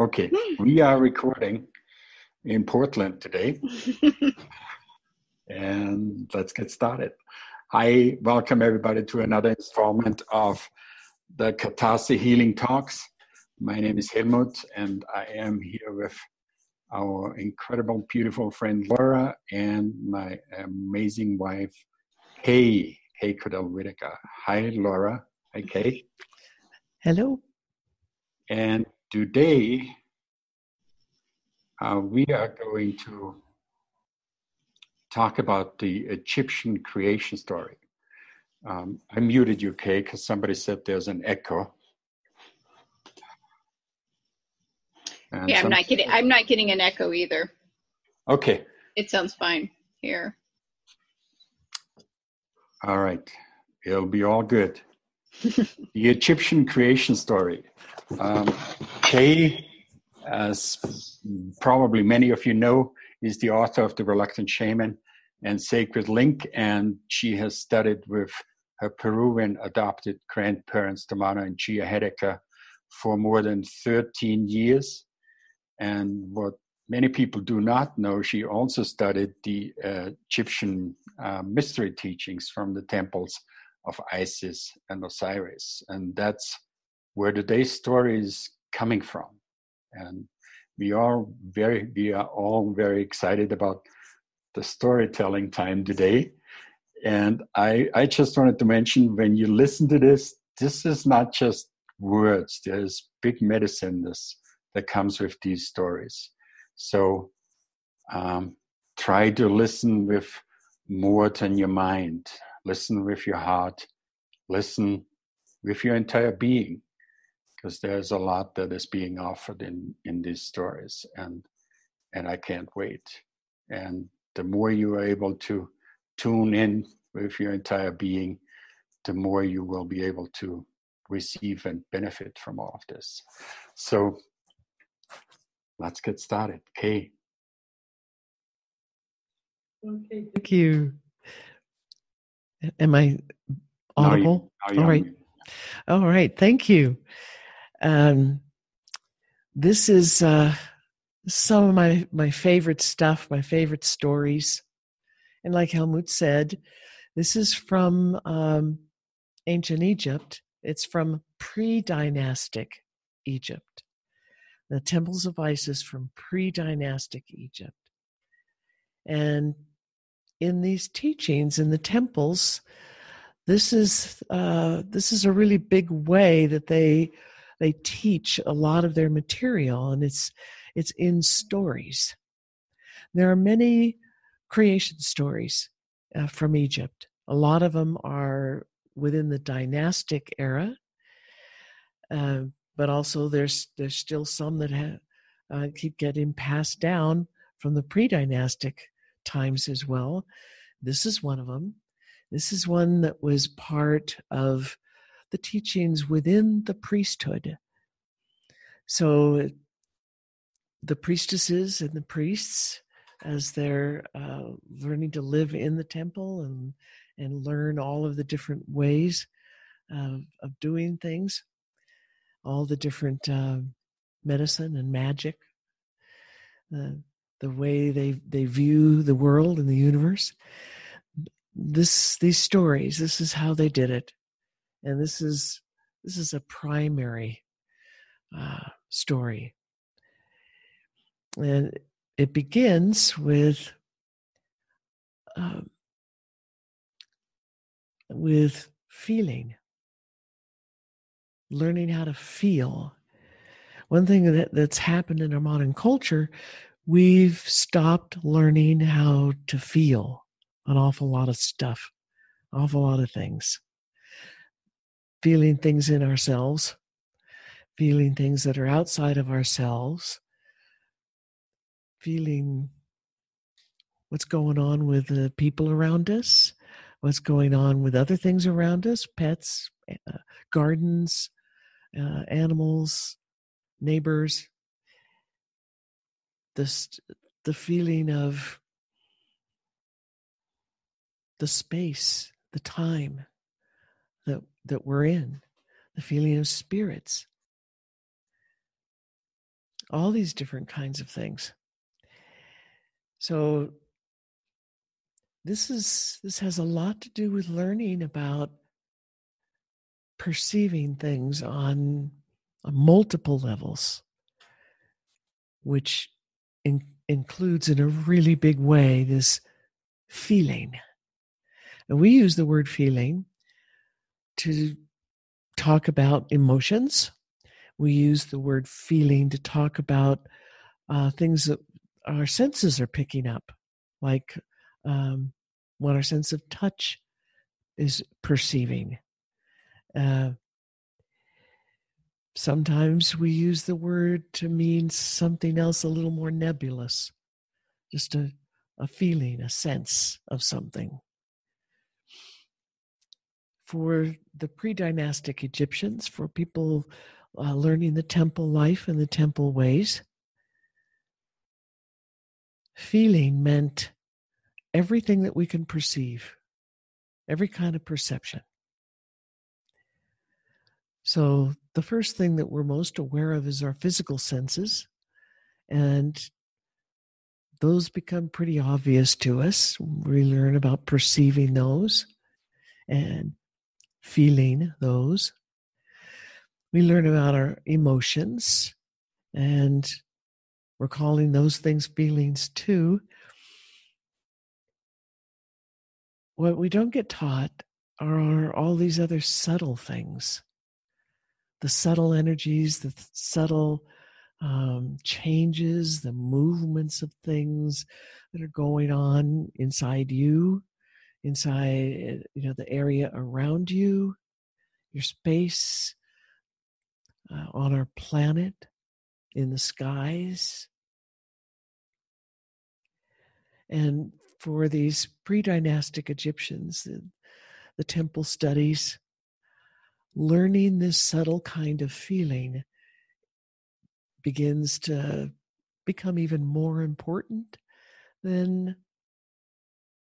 Okay, hmm. we are recording in Portland today. and let's get started. I welcome everybody to another installment of the Catharsis Healing Talks. My name is Helmut, and I am here with our incredible, beautiful friend Laura and my amazing wife, Kay, Kay Cordell Whitaker. Hi, Laura. Hi, Kay. Hello. And today uh, we are going to talk about the Egyptian creation story. Um, I muted you, Kay, because somebody said there's an echo. And yeah, I'm not getting. I'm not getting an echo either. Okay. It sounds fine here. All right, it'll be all good. the Egyptian creation story. Um, Kay, as probably many of you know, is the author of The Reluctant Shaman and Sacred Link, and she has studied with her Peruvian adopted grandparents, Tamara and Gia Hetaka, for more than 13 years. And what many people do not know, she also studied the uh, Egyptian uh, mystery teachings from the temples of Isis and Osiris. And that's where today's story is coming from. And we are very, we are all very excited about the storytelling time today. And I, I just wanted to mention when you listen to this, this is not just words. There's big medicine this, that comes with these stories. So um, try to listen with more than your mind listen with your heart, listen with your entire being, because there's a lot that is being offered in, in these stories, and and I can't wait. And the more you are able to tune in with your entire being, the more you will be able to receive and benefit from all of this. So let's get started. Kay. Okay, thank you. Am I audible? All right. All right. Thank you. Um, this is uh, some of my, my favorite stuff, my favorite stories. And like Helmut said, this is from um, ancient Egypt. It's from pre dynastic Egypt. The temples of Isis from pre dynastic Egypt. And in these teachings in the temples this is uh, this is a really big way that they they teach a lot of their material and it's it's in stories there are many creation stories uh, from egypt a lot of them are within the dynastic era uh, but also there's there's still some that have, uh, keep getting passed down from the pre-dynastic times as well. This is one of them. This is one that was part of the teachings within the priesthood. So the priestesses and the priests, as they're uh, learning to live in the temple and and learn all of the different ways of, of doing things, all the different uh, medicine and magic, the way they they view the world and the universe this these stories this is how they did it and this is this is a primary uh, story. And it begins with uh, with feeling. Learning how to feel. One thing that, that's happened in our modern culture we've stopped learning how to feel an awful lot of stuff, awful lot of things. Feeling things in ourselves, feeling things that are outside of ourselves, feeling what's going on with the people around us, what's going on with other things around us, pets, uh, gardens, uh, animals, neighbors, this the feeling of the space, the time that that we're in, the feeling of spirits. all these different kinds of things. So this is this has a lot to do with learning about perceiving things on, multiple levels, which in, includes in a really big way this feeling. And we use the word feeling to talk about emotions. We use the word feeling to talk about uh, things that our senses are picking up, like um, what our sense of touch is perceiving. Uh, sometimes we use the word to mean something else a little more nebulous, just a, a feeling, a sense of something. For the pre dynastic Egyptians, for people uh, learning the temple life and the temple ways, feeling meant everything that we can perceive, every kind of perception. So, the first thing that we're most aware of is our physical senses, and those become pretty obvious to us. We learn about perceiving those and feeling those. We learn about our emotions, and we're calling those things feelings too. What we don't get taught are all these other subtle things the subtle energies, the subtle um, changes, the movements of things that are going on inside you, inside you know the area around you, your space uh, on our planet, in the skies. And for these pre dynastic Egyptians, the, the temple studies, learning this subtle kind of feeling begins to become even more important than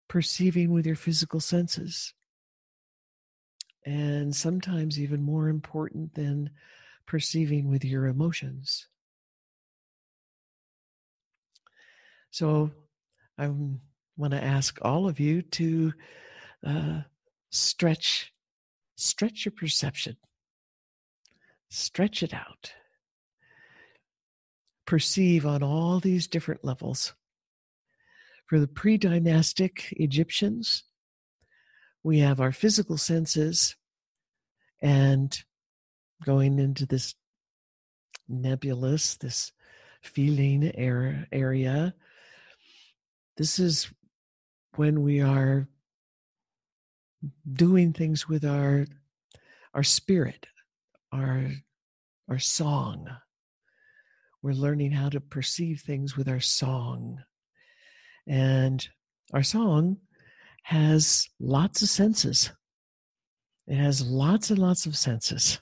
perceiving with your physical senses. And sometimes even more important than perceiving with your emotions. So I want to ask all of you to uh, stretch stretch your perception stretch it out perceive on all these different levels for the pre-dynastic egyptians we have our physical senses and going into this nebulous this feeling area this is when we are doing things with our our spirit, our our song. We're learning how to perceive things with our song. And our song has lots of senses. It has lots and lots of senses.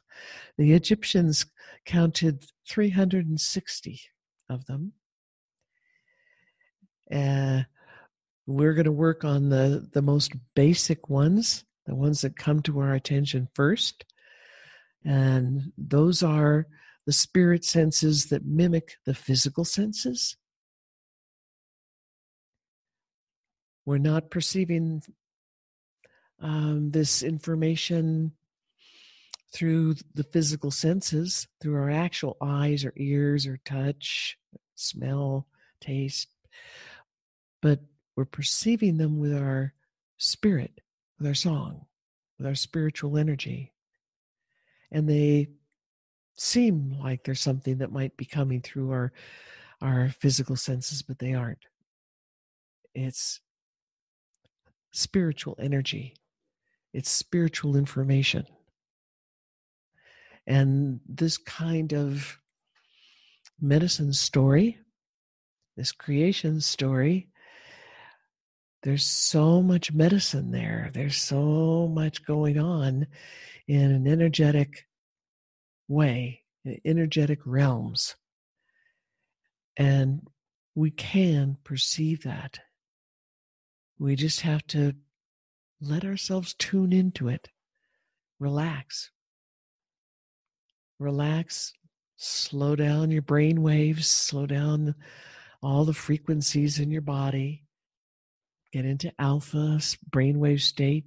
The Egyptians counted 360 of them. Uh, we're going to work on the, the most basic ones, the ones that come to our attention first. And those are the spirit senses that mimic the physical senses. We're not perceiving um, this information through the physical senses, through our actual eyes or ears or touch, smell, taste. But we're perceiving them with our spirit, with our song, with our spiritual energy. And they seem like there's something that might be coming through our our physical senses, but they aren't. It's spiritual energy. It's spiritual information. And this kind of medicine story, this creation story, there's so much medicine there. There's so much going on in an energetic way, in energetic realms. And we can perceive that. We just have to let ourselves tune into it, relax. Relax slow down your brain waves, slow down all the frequencies in your body. Get into alpha brainwave state,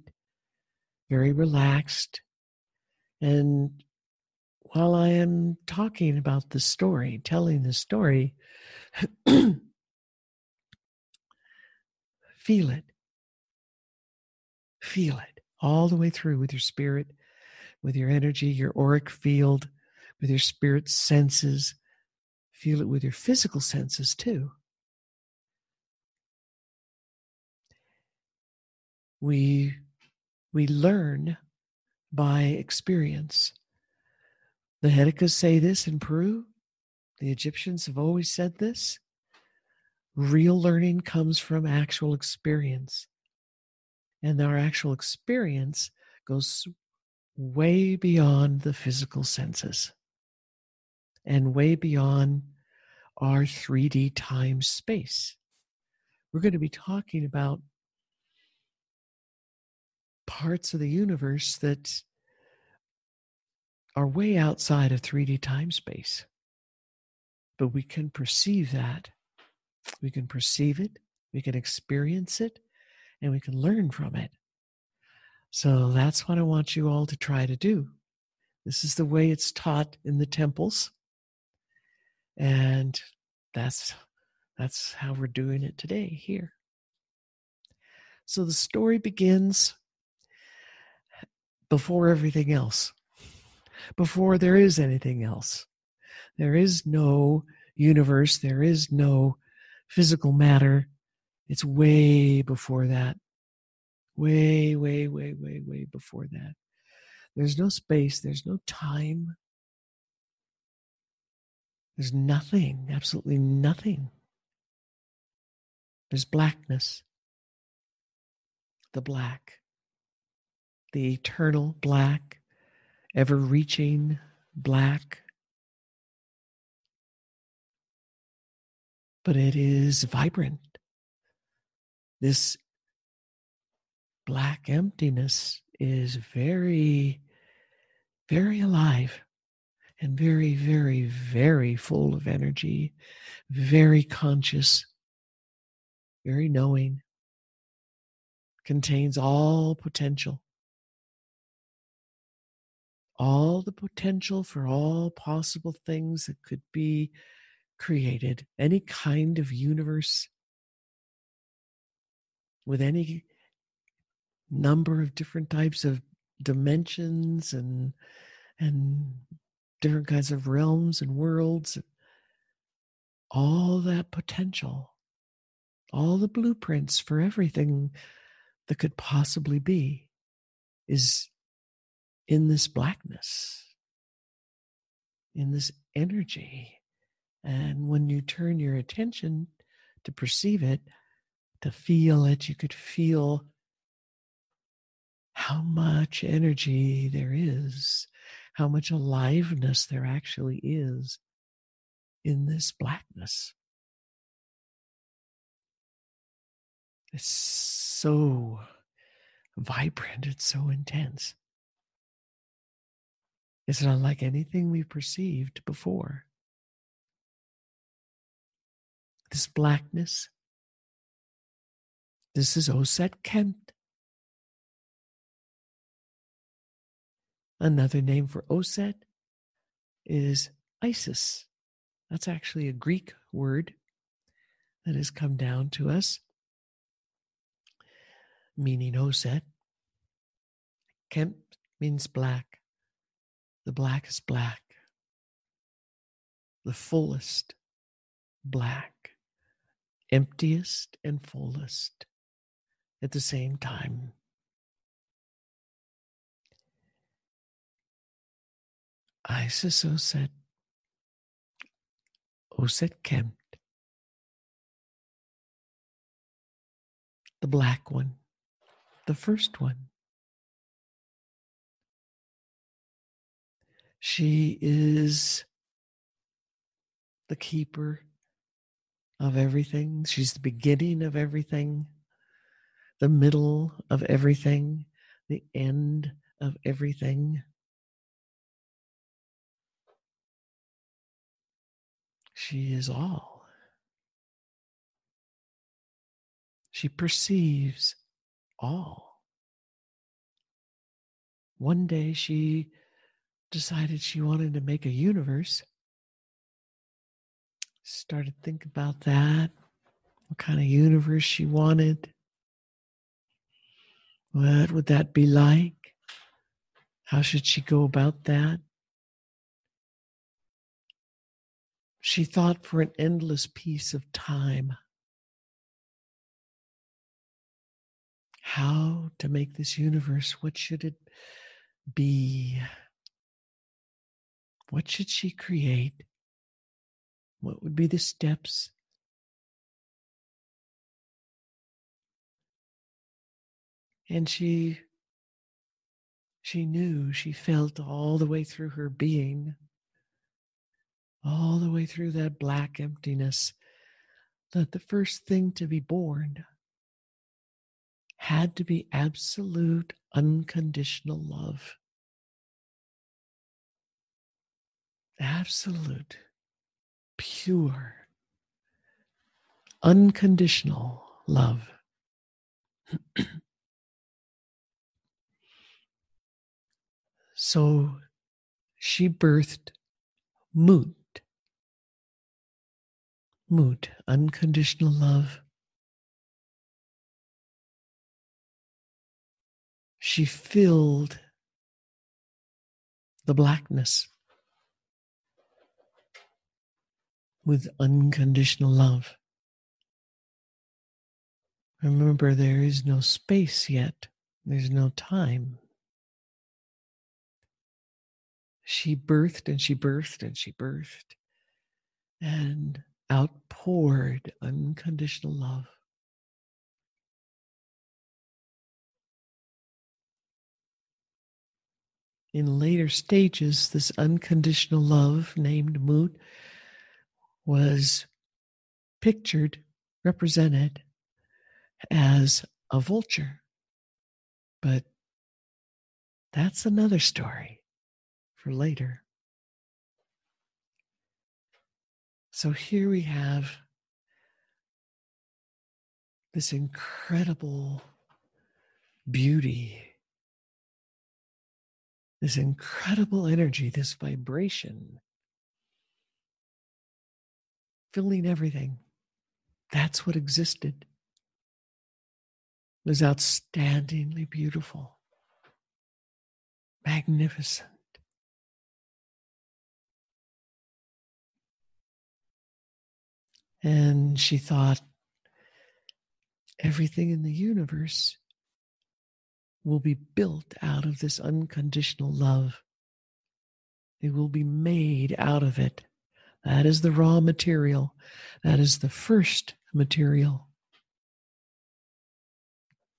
very relaxed. And while I am talking about the story, telling the story, feel it. Feel it all the way through with your spirit, with your energy, your auric field, with your spirit senses. Feel it with your physical senses too. We, we learn by experience. The Hetakas say this in Peru. The Egyptians have always said this. Real learning comes from actual experience. And our actual experience goes way beyond the physical senses and way beyond our 3D time space. We're going to be talking about parts of the universe that are way outside of 3D time space. But we can perceive that. We can perceive it, we can experience it, and we can learn from it. So that's what I want you all to try to do. This is the way it's taught in the temples. And that's that's how we're doing it today here. So the story begins before everything else before there is anything else. There is no universe, there is no physical matter. It's way before that. Way, way, way, way, way before that. There's no space, there's no time. There's nothing, absolutely nothing. There's blackness. The black. The eternal black ever reaching black. But it is vibrant. This black emptiness is very, very alive and very, very, very full of energy, very conscious, very knowing, contains all potential all the potential for all possible things that could be created, any kind of universe with any number of different types of dimensions and and different kinds of realms and worlds all that potential all the blueprints for everything that could possibly be is in this blackness, in this energy. And when you turn your attention to perceive it, to feel it, you could feel how much energy there is, how much aliveness there actually is in this blackness. It's so vibrant, it's so intense. It's not like anything we've perceived before. This blackness, this is Oset Kemp. Another name for Oset is Isis. That's actually a Greek word that has come down to us, meaning Oset. Kemp means black. The black is black. The fullest black, emptiest and fullest at the same time. Isis Oset, Oset oh, Kempt, the black one, the first one. She is the keeper of everything. She's the beginning of everything, the middle of everything, the end of everything. She is all. She perceives all. One day she decided she wanted to make a universe. Started thinking about that, what kind of universe she wanted. What would that be like? How should she go about that? She thought for an endless piece of time how to make this universe. What should it be? What should she create? What would be the steps? And she she knew, she felt all the way through her being, all the way through that black emptiness, that the first thing to be born had to be absolute, unconditional love. Absolute, pure, unconditional love. So she birthed Mut. Mut, unconditional love. She filled the blackness with unconditional love. Remember, there is no space yet, there's no time she birthed and she birthed and she birthed and outpoured unconditional love. In later stages, this unconditional love, named Mut, was pictured, represented as a vulture. But that's another story for later. So here we have this incredible beauty, this incredible energy, this vibration filling everything. That's what existed. It was outstandingly beautiful, magnificent. And she thought, everything in the universe will be built out of this unconditional love. It will be made out of it. That is the raw material. That is the first material.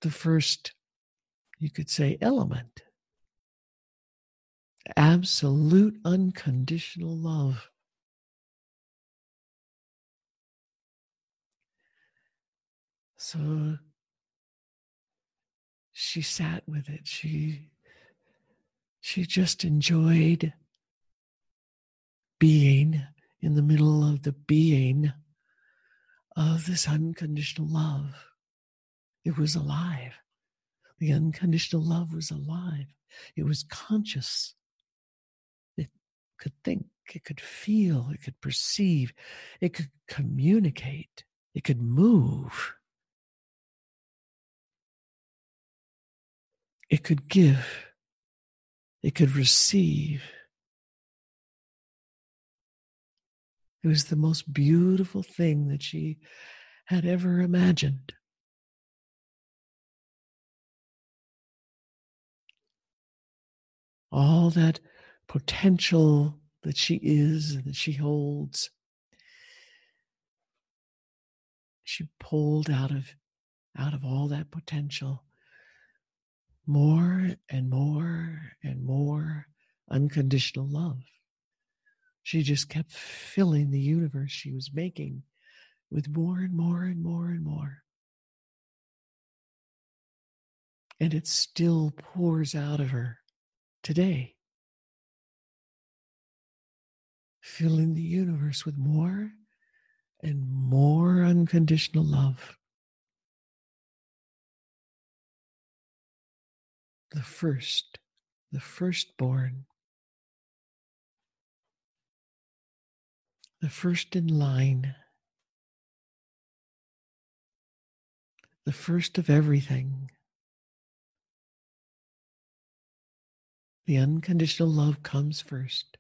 The first, you could say, element. Absolute unconditional love. So she sat with it. She she just enjoyed being in the middle of the being of this unconditional love. It was alive. The unconditional love was alive. It was conscious. It could think, it could feel, it could perceive, it could communicate, it could move. It could give, it could receive. It was the most beautiful thing that she had ever imagined. All that potential that she is, that she holds, she pulled out of out of all that potential more and more and more unconditional love. She just kept filling the universe she was making with more and more and more and more. And it still pours out of her today. filling the universe with more and more unconditional love. The first, the firstborn, the first in line, the first of everything. The unconditional love comes first.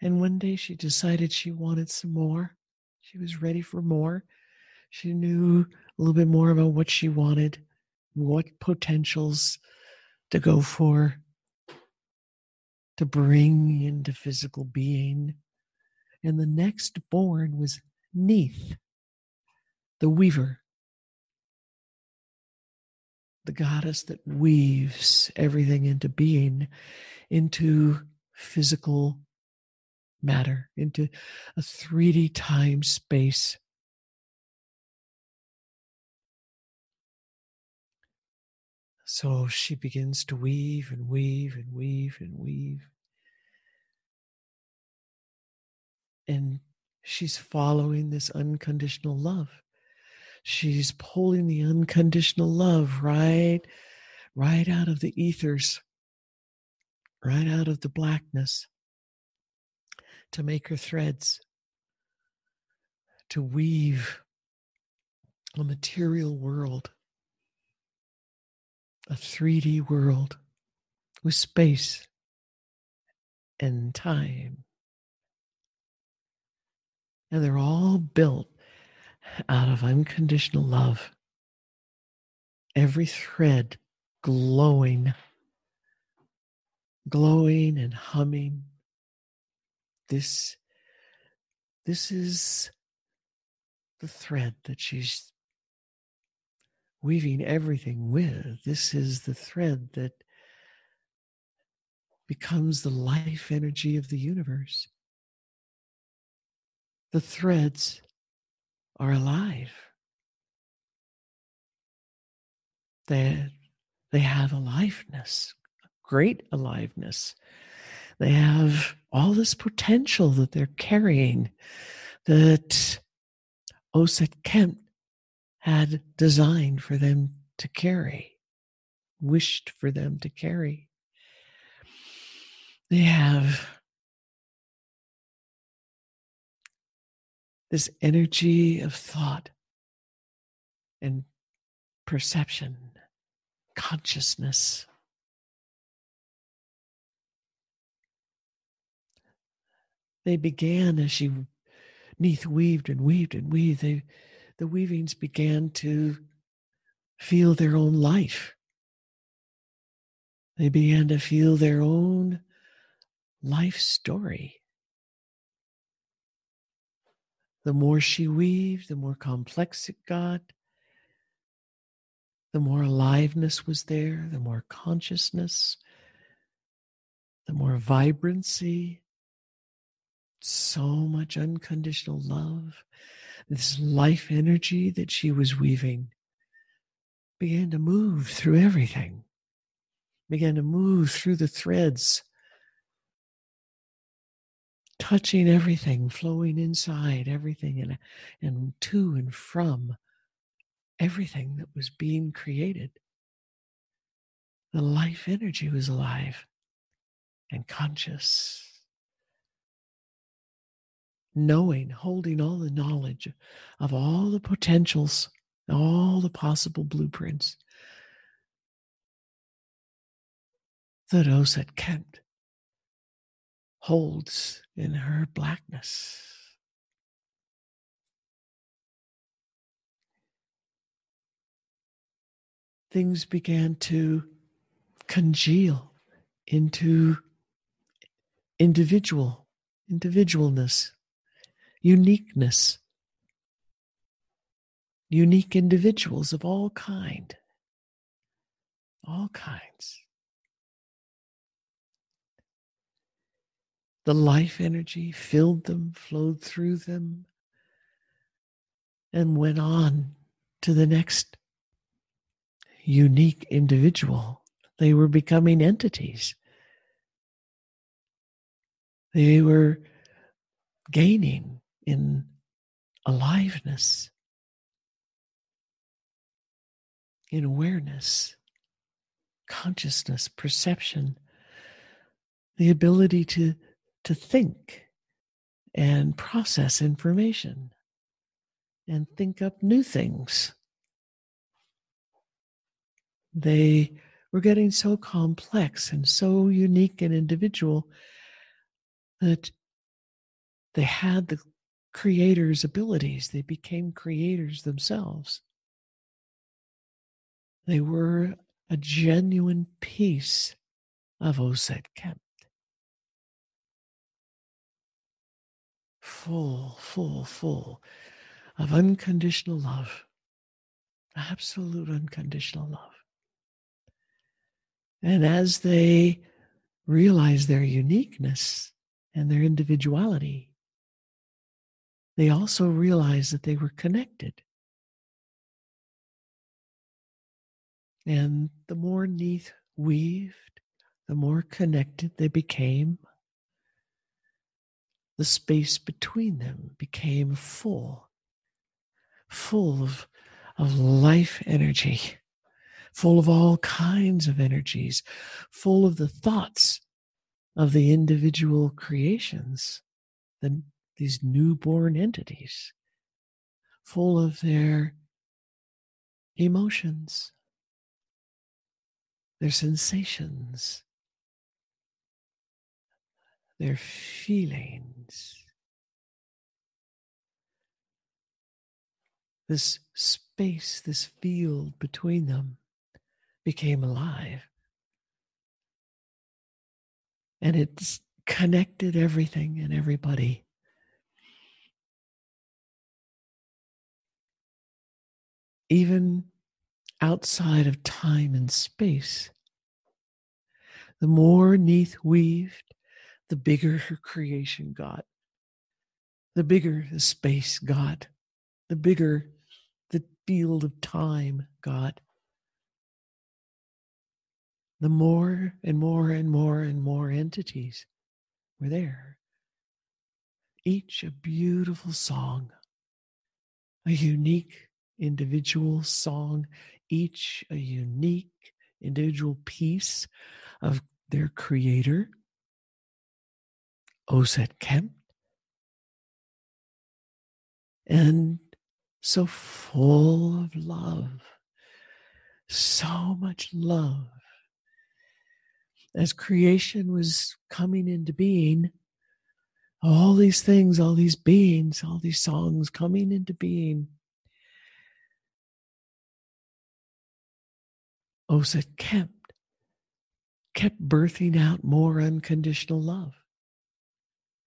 And one day she decided she wanted some more. She was ready for more. She knew a little bit more about what she wanted, what potentials to go for, to bring into physical being. And the next born was Neith, the weaver, the goddess that weaves everything into being, into physical matter, into a 3D time space. So she begins to weave and weave and weave and weave. And she's following this unconditional love. She's pulling the unconditional love right, right out of the ethers, right out of the blackness to make her threads, to weave a material world, a 3D world with space and time. And they're all built out of unconditional love. Every thread glowing, glowing and humming this this is the thread that she's weaving everything with. This is the thread that becomes the life energy of the universe. The threads are alive. They, they have aliveness, great aliveness. They have all this potential that they're carrying that Oset Kemp had designed for them to carry, wished for them to carry. They have this energy of thought and perception, consciousness they began as she Neith weaved and weaved and weaved. They, the weavings began to feel their own life. They began to feel their own life story. The more she weaved, the more complex it got. The more aliveness was there, the more consciousness, the more vibrancy, so much unconditional love, this life energy that she was weaving began to move through everything, began to move through the threads, touching everything, flowing inside everything and, and to and from everything that was being created. The life energy was alive and conscious knowing, holding all the knowledge of all the potentials, all the possible blueprints that Oset Kemp holds in her blackness. Things began to congeal into individual individualness uniqueness, unique individuals of all kind, all kinds. The life energy filled them, flowed through them, and went on to the next unique individual They were becoming entities. They were gaining in aliveness, in awareness, consciousness, perception, the ability to, to think and process information and think up new things. They were getting so complex and so unique and individual that they had the creator's abilities. They became creators themselves. They were a genuine piece of Osset Kemp. Full, full, full of unconditional love, absolute unconditional love. And as they realize their uniqueness and their individuality, they also realized that they were connected. And the more Neith weaved, the more connected they became. The space between them became full, full of, of life energy, full of all kinds of energies, full of the thoughts of the individual creations, the these newborn entities, full of their emotions, their sensations, their feelings. This space, this field between them became alive. And it's connected everything and everybody even outside of time and space. The more Neith weaved, the bigger her creation got. The bigger the space got. The bigger the field of time got. The more and more and more and more entities were there. Each a beautiful song, a unique individual song, each a unique individual piece of their creator, Osset Kemp. And so full of love, so much love. As creation was coming into being, all these things, all these beings, all these songs coming into being Osset kept kept birthing out more unconditional love.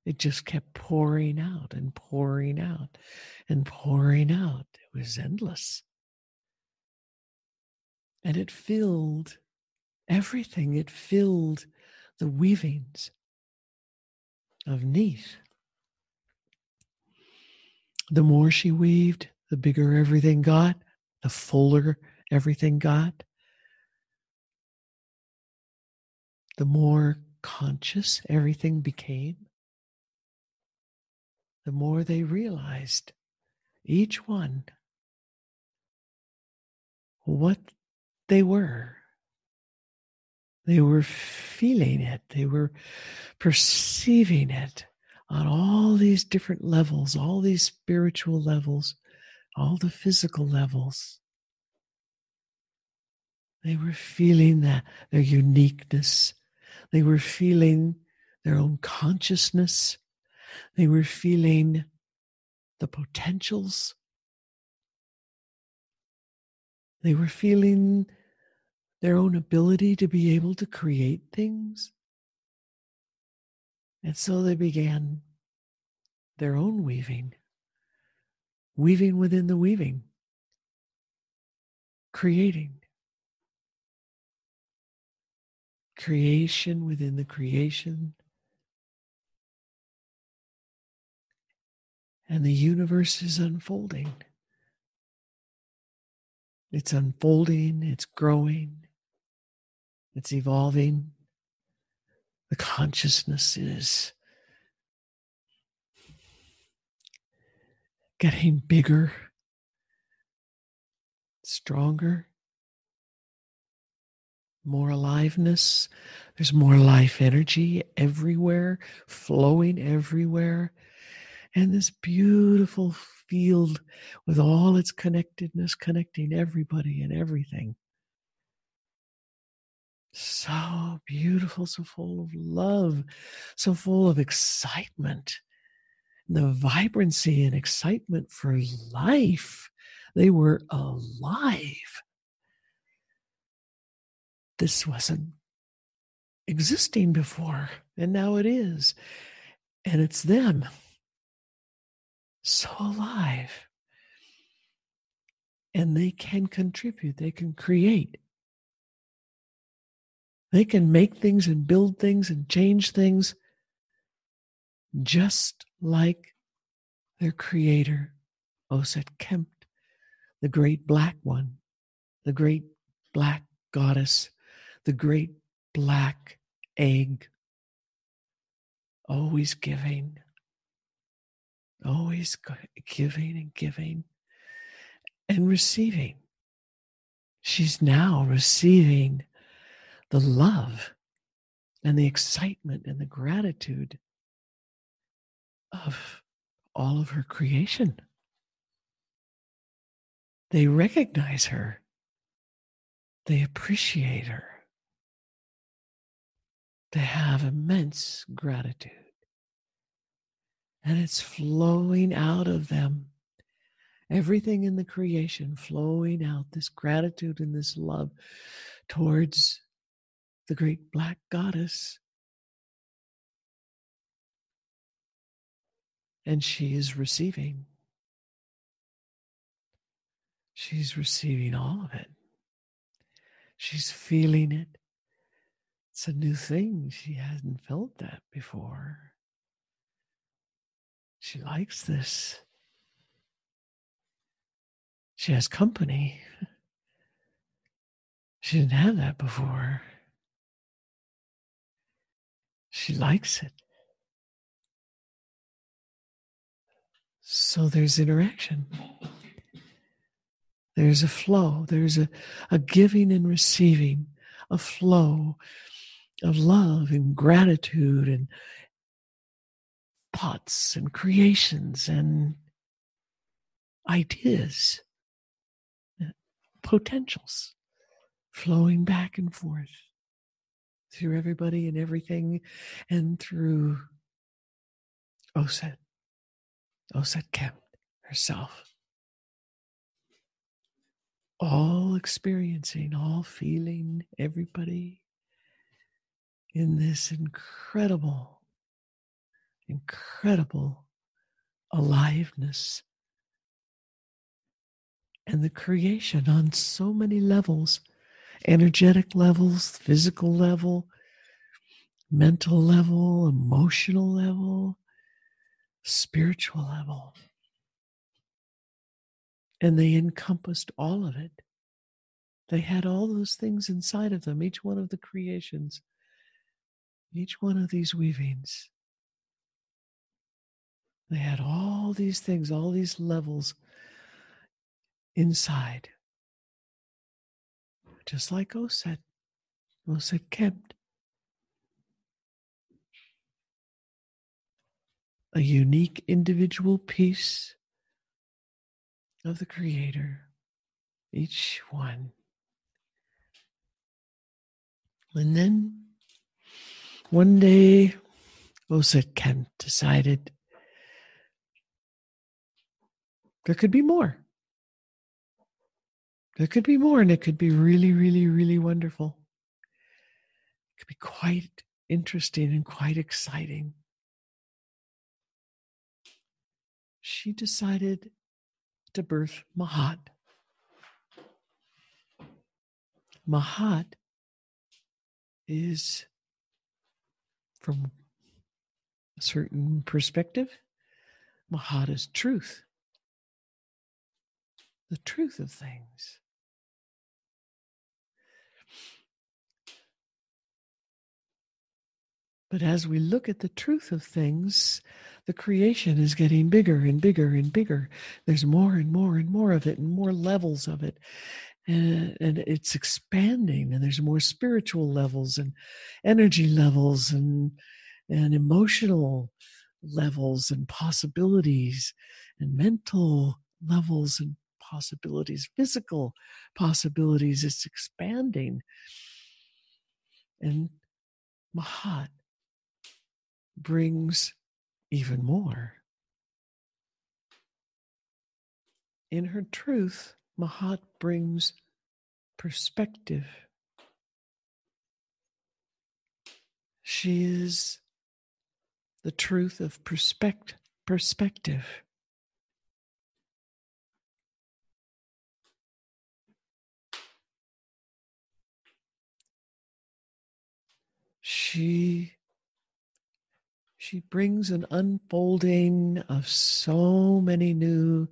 It just kept pouring out and pouring out and pouring out. It was endless. And it filled everything. It filled the weavings of Neith. The more she weaved, the bigger everything got, the fuller everything got. The more conscious everything became, the more they realized, each one, what they were. They were feeling it, they were perceiving it on all these different levels, all these spiritual levels, all the physical levels. They were feeling that their uniqueness, they were feeling their own consciousness. They were feeling the potentials. They were feeling their own ability to be able to create things. And so they began their own weaving, weaving within the weaving, creating. Creation within the creation. And the universe is unfolding. It's unfolding, it's growing, It's evolving. The consciousness is getting bigger, stronger, more aliveness. There's more life energy everywhere, flowing everywhere. And this beautiful field with all its connectedness, connecting everybody and everything. So beautiful, so full of love, so full of excitement. The vibrancy and excitement for life. They were alive. This wasn't existing before, and now it is. And it's them. So alive. And they can contribute, they can create. They can make things and build things and change things just like their creator, Oset Kemp, the great black one, the great black goddess, the great black egg, always giving, always giving and giving. And receiving. She's now receiving the love and the excitement and the gratitude of all of her creation. They recognize her, they appreciate her, they have immense gratitude. And it's flowing out of them. Everything in the creation flowing out, this gratitude and this love towards the great black goddess. And she is receiving. She's receiving all of it. She's feeling it. It's a new thing. She hasn't felt that before. She likes this. She has company. She didn't have that before. She likes it. So there's interaction. There's a flow. There's a, a giving and receiving, a flow of love and gratitude and thoughts and creations and ideas, uh, potentials flowing back and forth through everybody and everything and through Oset, Oset Kemp herself. All experiencing, all feeling, everybody in this incredible, incredible aliveness and the creation on so many levels energetic levels, physical level, mental level, emotional level, spiritual level. And they encompassed all of it. They had all those things inside of them, each one of the creations, each one of these weavings. They had all these things, all these levels inside just like Oset. Oset Kemp. A unique individual piece of the Creator, each one. And then one day, Oset Kemp decided there could be more. There could be more, and it could be really, really, really wonderful. It could be quite interesting and quite exciting. She decided to birth Mahat. Mahat is, from a certain perspective, Mahat is truth, the truth of things. But as we look at the truth of things, the creation is getting bigger and bigger and bigger. There's more and more and more of it, and more levels of it. And, and it's expanding, and there's more spiritual levels, and energy levels, and, and emotional levels, and possibilities, and mental levels, and possibilities, physical possibilities. It's expanding. And Mahat brings even more. In her truth, Mahat brings perspective. She is the truth of perspect- perspective. She she brings an unfolding of so many new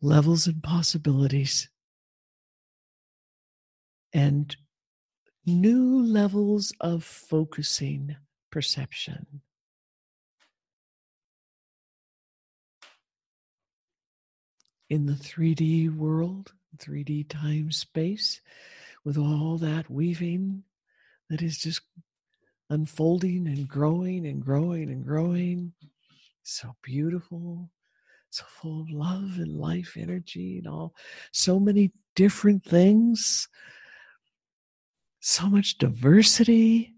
levels and possibilities and new levels of focusing perception. In the 3D world, 3D time space, with all that weaving that is just unfolding and growing and growing and growing. So beautiful, so full of love and life energy and all. So many different things, so much diversity.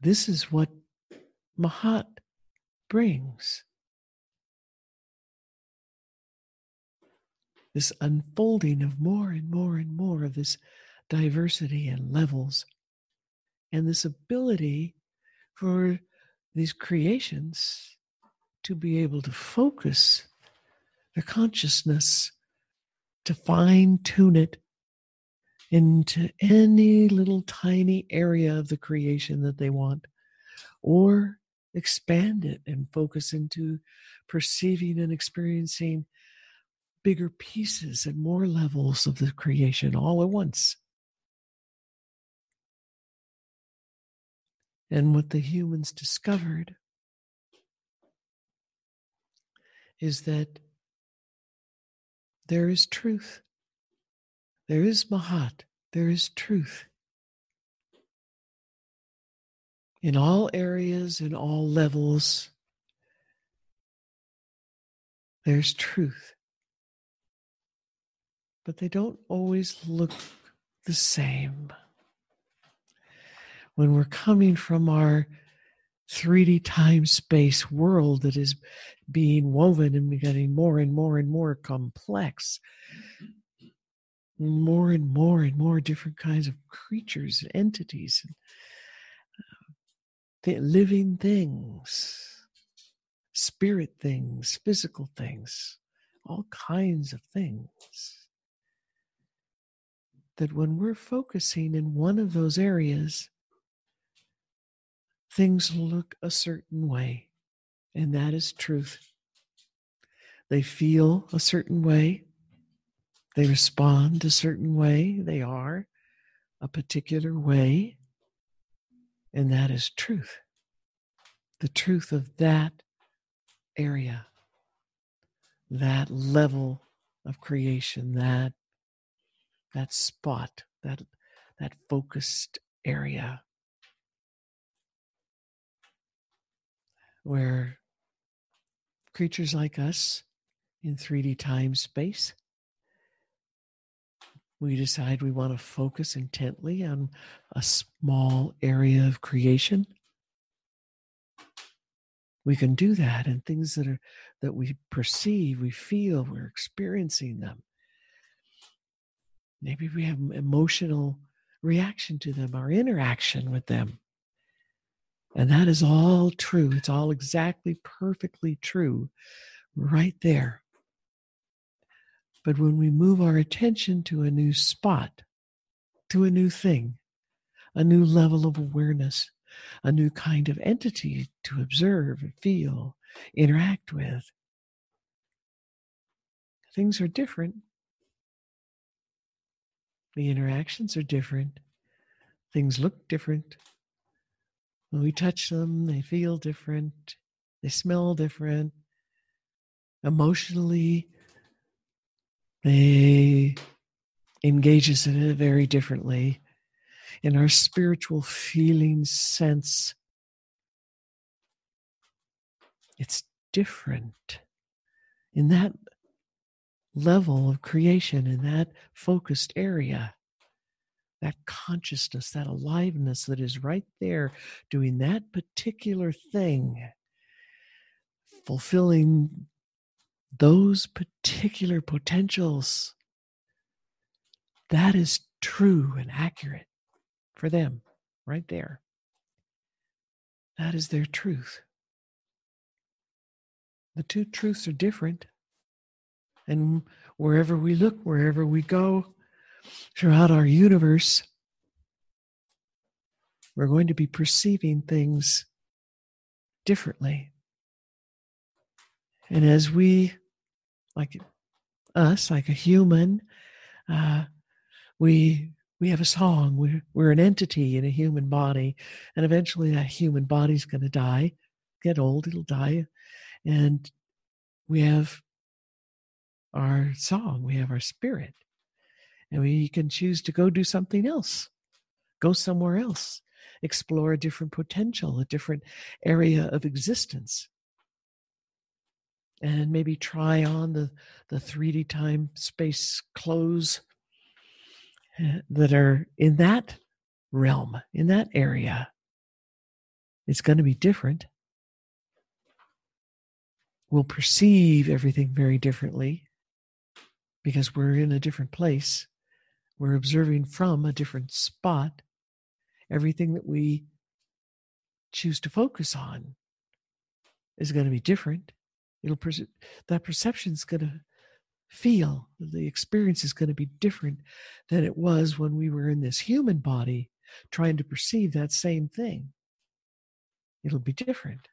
This is what Mahat brings. This unfolding of more and more and more of this diversity and levels, and this ability for these creations to be able to focus their consciousness, to fine tune it into any little tiny area of the creation that they want, or expand it and focus into perceiving and experiencing bigger pieces and more levels of the creation all at once. And what the humans discovered is that there is truth. There is Mahat. There is truth. In all areas, in all levels, there's truth. But they don't always look the same when we're coming from our 3D time space world that is being woven and getting more and more and more complex. More and more and more different kinds of creatures and entities, and uh, living things, spirit things, physical things, all kinds of things. That when we're focusing in one of those areas, things look a certain way, and that is truth. They feel a certain way, they respond a certain way, they are a particular way, and that is truth. The truth of that area, that level of creation, that that spot, that that focused area where creatures like us in 3D time space, we decide we want to focus intently on a small area of creation. We can do that and things that are that we perceive we feel we're experiencing them. Maybe we have emotional reaction to them our interaction with them and that is all true. It's all exactly perfectly true right there. But when we move our attention to a new spot, to a new thing, a new level of awareness, a new kind of entity to observe, feel, interact with, things are different. The interactions are different. things look different. When we touch them, they feel different, they smell different. Emotionally, they engage us in it very differently. In our spiritual feeling sense, it's different. In that level of creation, in that focused area, that consciousness, that aliveness that is right there doing that particular thing, fulfilling those particular potentials, that is true and accurate for them right there. That is their truth. The two truths are different. And wherever we look, wherever we go, throughout our universe, we're going to be perceiving things differently. And as we, like us, like a human, uh, we we have a song. We're, we're an entity in a human body, and eventually that human body's going to die, get old, it'll die, and we have our song, we have our spirit. And we can choose to go do something else, go somewhere else, explore a different potential, a different area of existence. And maybe try on the, the 3D time space clothes eh, that are in that realm, in that area. It's going to be different. We'll perceive everything very differently because we're in a different place. We're observing from a different spot. Everything that we choose to focus on is going to be different. It'll that perception is going to feel the experience is going to be different than it was when we were in this human body trying to perceive that same thing. It'll be different.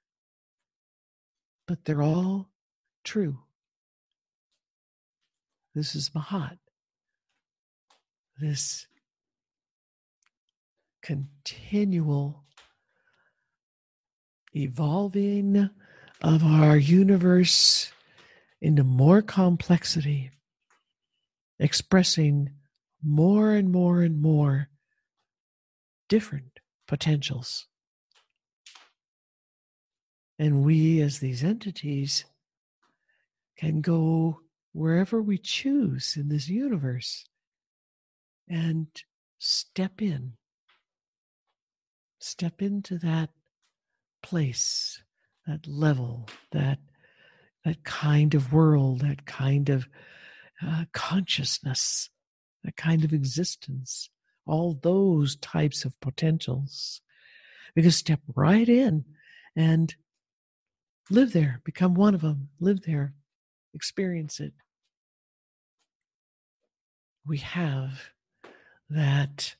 But they're all true. This is Mahat. This continual evolving of our universe into more complexity, expressing more and more and more different potentials. And we, as these entities, can go wherever we choose in this universe and step in. Step into that place, that level, that that kind of world, that kind of uh, consciousness, that kind of existence, all those types of potentials. We can step right in and live there, become one of them, live there, experience it. We have that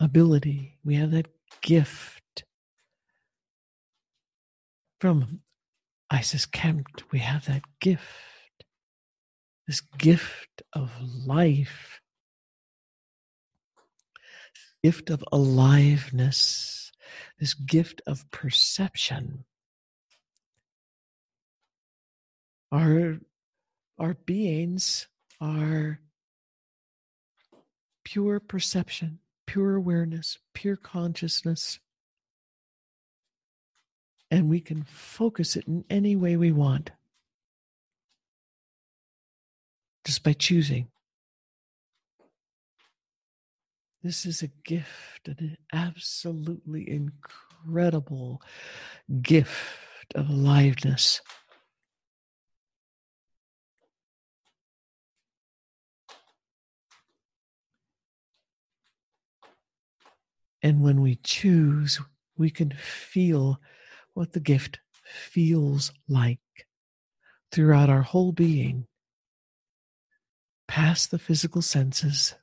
ability, we have that gift. From Isis Kemp, we have that gift, this gift of life, gift of aliveness, this gift of perception. Our, our beings are pure perception, pure awareness, pure consciousness. And we can focus it in any way we want just by choosing. This is a gift, an absolutely incredible gift of aliveness. And when we choose, we can feel what the gift feels like throughout our whole being, past the physical senses.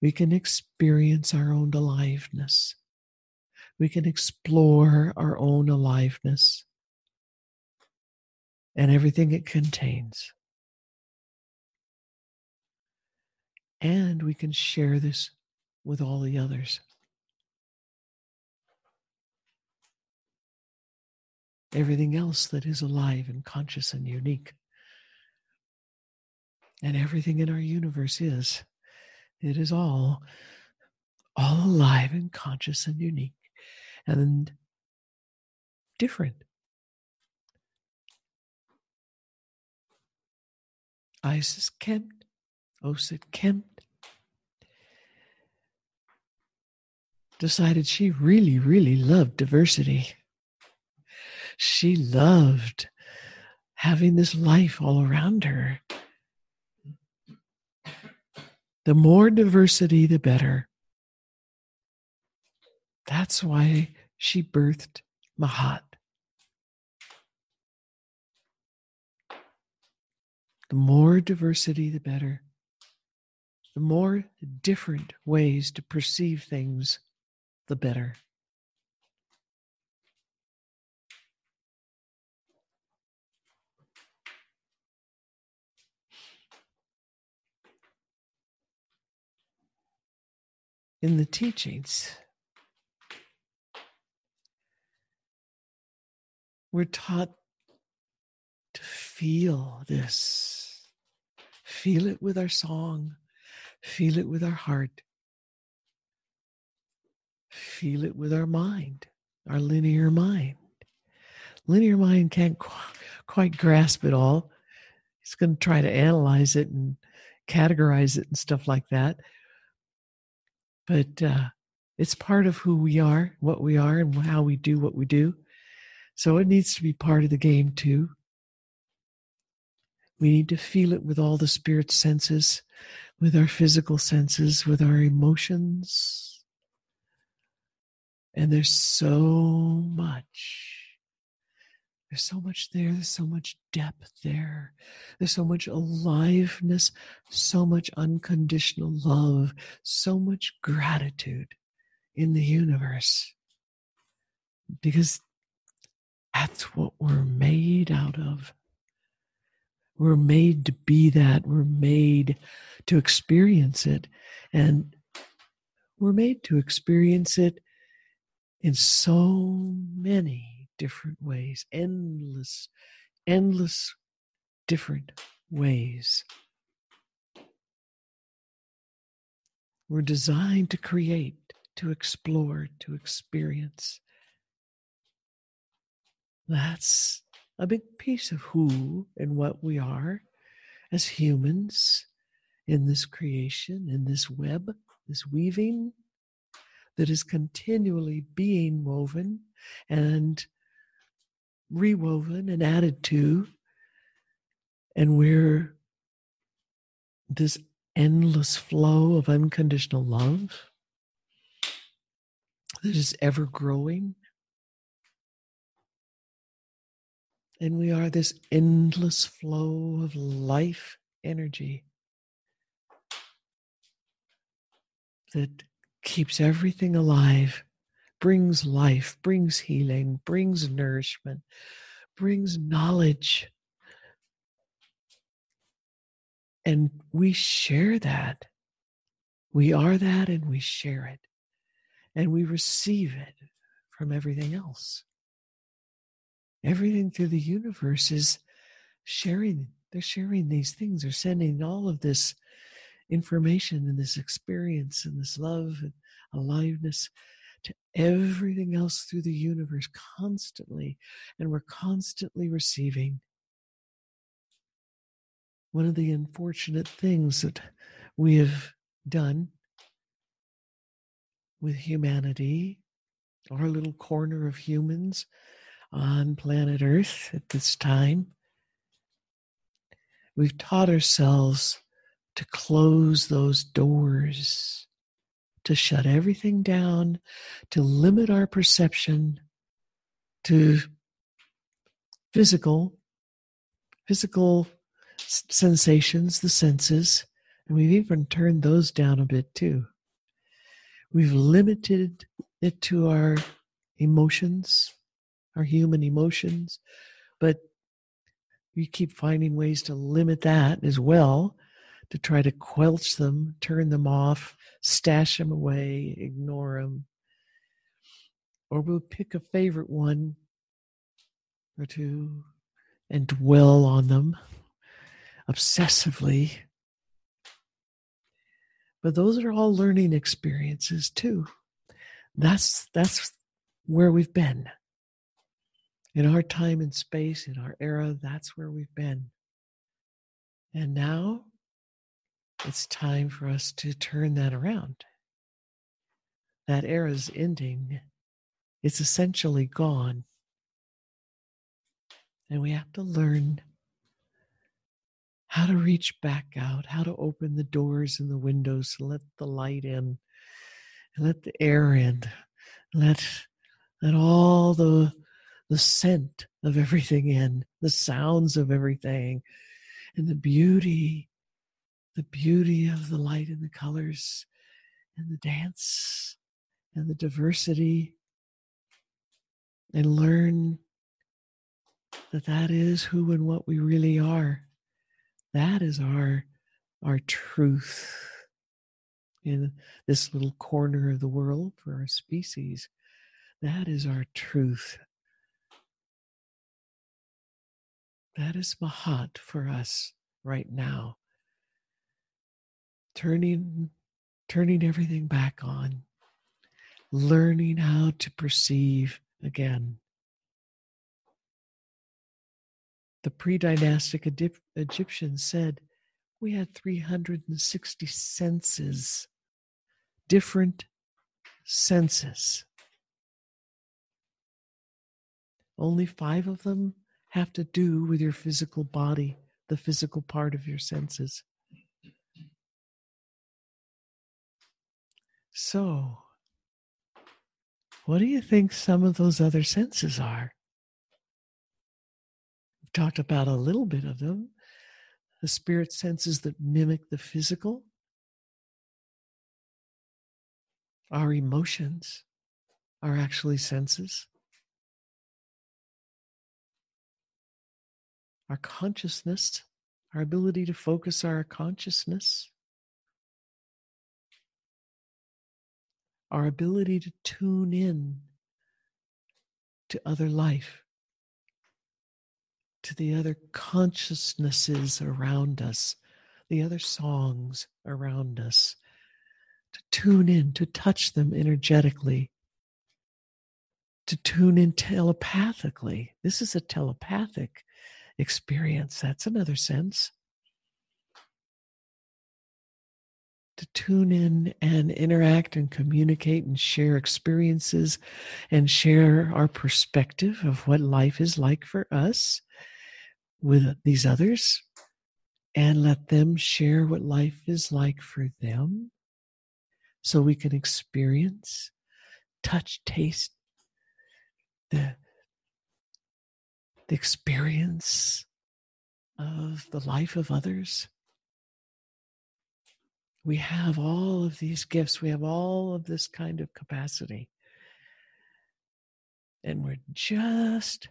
We can experience our own aliveness. We can explore our own aliveness and everything it contains. And we can share this with all the others. Everything else that is alive and conscious and unique. And everything in our universe is. It is all, all alive and conscious and unique and different. Isis Kent, Oset Kemp, decided she really, really loved diversity. She loved having this life all around her. The more diversity, the better. That's why she birthed Mahat. The more diversity, the better. The more different ways to perceive things, the better. In the teachings, we're taught to feel this, feel it with our song, feel it with our heart, feel it with our mind, our linear mind. Linear mind can't qu- quite grasp it all. It's going to try to analyze it and categorize it and stuff like that. But uh, it's part of who we are, what we are, and how we do what we do. So it needs to be part of the game too. We need to feel it with all the spirit senses, with our physical senses, with our emotions, and there's so much. There's so much there. There's so much depth there. There's so much aliveness, so much unconditional love, so much gratitude in the universe. Because that's what we're made out of. We're made to be that. We're made to experience it. And we're made to experience it in so many different ways, endless, endless different ways. We're designed to create, to explore, to experience. That's a big piece of who and what we are as humans in this creation, in this web, this weaving that is continually being woven and rewoven and added to. And we're this endless flow of unconditional love that is ever growing. And we are this endless flow of life energy that keeps everything alive, brings life, brings healing, brings nourishment, brings knowledge. And we share that. We are that and we share it. And we receive it from everything else. Everything through the universe is sharing. They're sharing these things. They're sending all of this information and this experience and this love and aliveness to everything else through the universe constantly. And we're constantly receiving. One of the unfortunate things that we have done with humanity, our little corner of humans on planet Earth at this time, we've taught ourselves to close those doors, to shut everything down, to limit our perception to physical, physical sensations, the senses, and we've even turned those down a bit too. We've limited it to our emotions, our human emotions, but we keep finding ways to limit that as well to try to quelch them, turn them off, stash them away, ignore them. Or we'll pick a favorite one or two and dwell on them obsessively. But those are all learning experiences too. That's that's where we've been. In our time and space, in our era, that's where we've been. And now it's time for us to turn that around. That era is ending. It's essentially gone. And we have to learn how to reach back out, how to open the doors and the windows let the light in, let the air in, let let all the the scent of everything in, the sounds of everything, and the beauty, the beauty of the light and the colors, and the dance, and the diversity, and learn that that is who and what we really are that is our our truth in this little corner of the world for our species. That is our truth. That is Mahat for us right now. Turning turning everything back on. Learning how to perceive again. The pre dynastic Egyptians said we had 360 senses, different senses. Only five of them have to do with your physical body, the physical part of your senses. So, what do you think some of those other senses are? We've talked about a little bit of them. The spirit senses that mimic the physical, our emotions are actually senses. Our consciousness, our ability to focus our consciousness, our ability to tune in to other life to the other consciousnesses around us, the other songs around us, to tune in, to touch them energetically, to tune in telepathically. This is a telepathic experience. That's another sense. To tune in and interact and communicate and share experiences and share our perspective of what life is like for us with these others and let them share what life is like for them so we can experience, touch, taste the, the experience of the life of others. We have all of these gifts, we have all of this kind of capacity. And we're just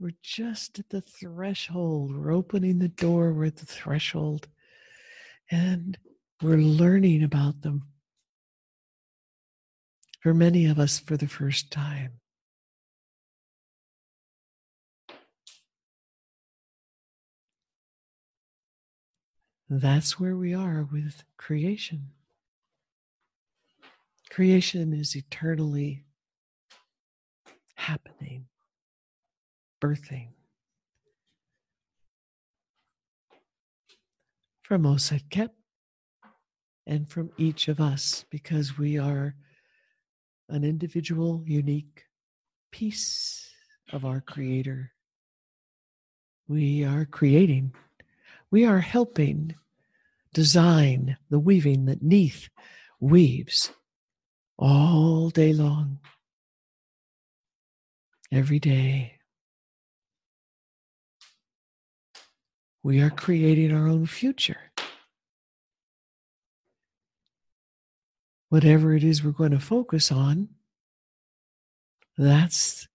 we're just at the threshold. We're opening the door. We're at the threshold. And we're learning about them. For many of us, for the first time. That's where we are with creation. Creation is eternally happening birthing. From Oset Kemp and from each of us, because we are an individual, unique piece of our Creator. We are creating, we are helping design the weaving that Neith weaves all day long, every day. We are creating our own future. Whatever it is we're going to focus on, that's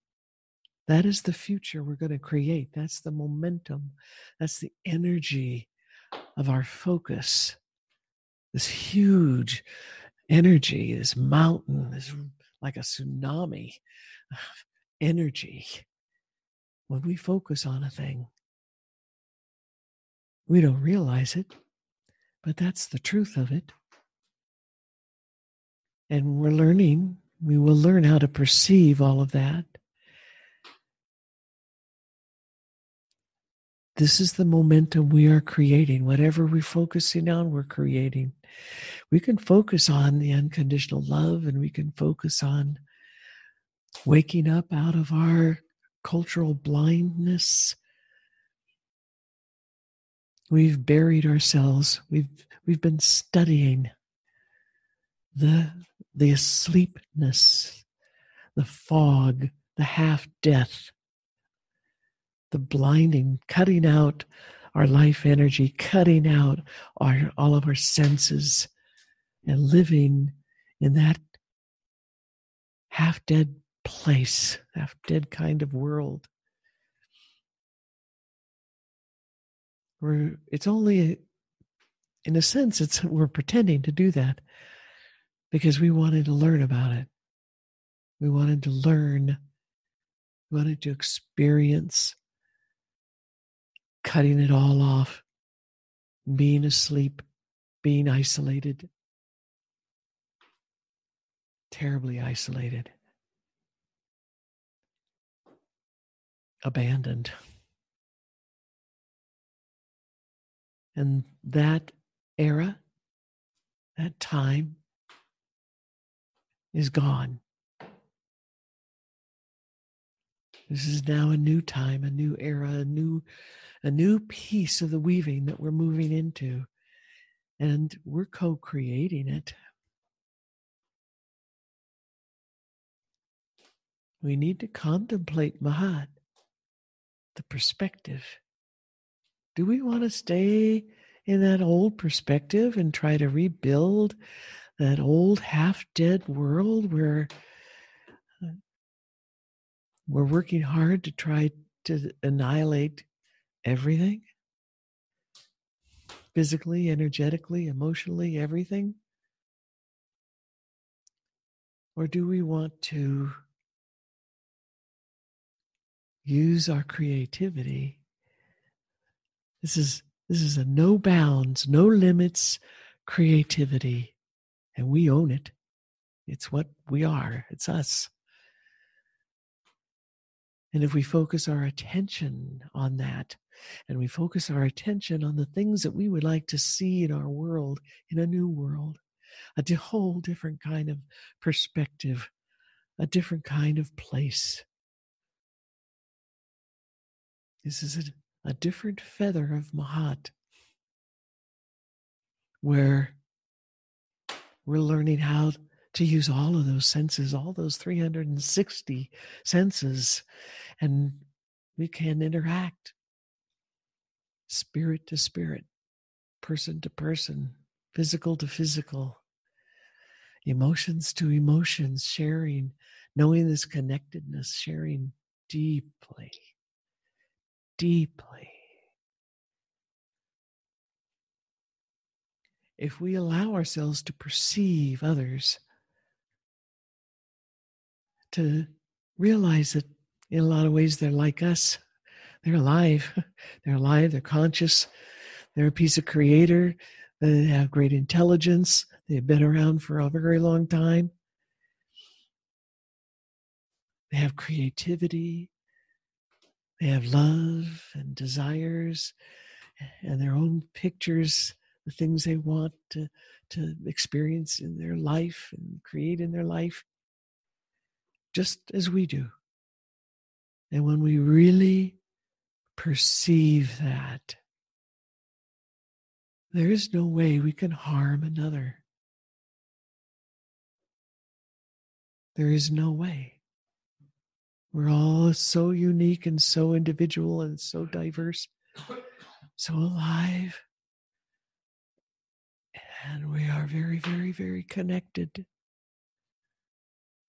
that is the future we're going to create. That's the momentum. That's the energy of our focus, this huge energy, this mountain, this like a tsunami of energy. When we focus on a thing, we don't realize it, but that's the truth of it. And we're learning, we will learn how to perceive all of that. This is the momentum we are creating. Whatever we're focusing on, we're creating. We can focus on the unconditional love and we can focus on waking up out of our cultural blindness. We've buried ourselves. We've we've been studying the the asleepness, the fog, the half death, the blinding, cutting out our life energy, cutting out our all of our senses, and living in that half dead place, half dead kind of world. Where it's only, in a sense, it's we're pretending to do that because we wanted to learn about it. We wanted to learn, we wanted to experience cutting it all off, being asleep, being isolated, terribly isolated, abandoned. And that era, that time, is gone. This is now a new time, a new era, a new a new piece of the weaving that we're moving into. And we're co-creating it. We need to contemplate Mahat, the perspective. Do we want to stay in that old perspective and try to rebuild that old half dead world where we're working hard to try to annihilate everything? Physically, energetically, emotionally, everything? Or do we want to use our creativity? This is this is a no bounds, no limits creativity, and we own it. It's what we are. It's us. And if we focus our attention on that, and we focus our attention on the things that we would like to see in our world, in a new world, a whole different kind of perspective, a different kind of place. This is a, a different feather of Mahat, where we're learning how to use all of those senses, all those 360 senses, and we can interact spirit to spirit, person to person, physical to physical, emotions to emotions, sharing, knowing this connectedness, sharing deeply, deeply. If we allow ourselves to perceive others, to realize that in a lot of ways they're like us, they're alive. They're alive. They're conscious. They're a piece of creator. They have great intelligence. They've been around for a very long time. They have creativity. They have love and desires and their own pictures, the things they want to, to experience in their life and create in their life, just as we do. And when we really perceive that, there is no way we can harm another. There is no way. We're all so unique and so individual and so diverse, so alive. And we are very, very, very connected.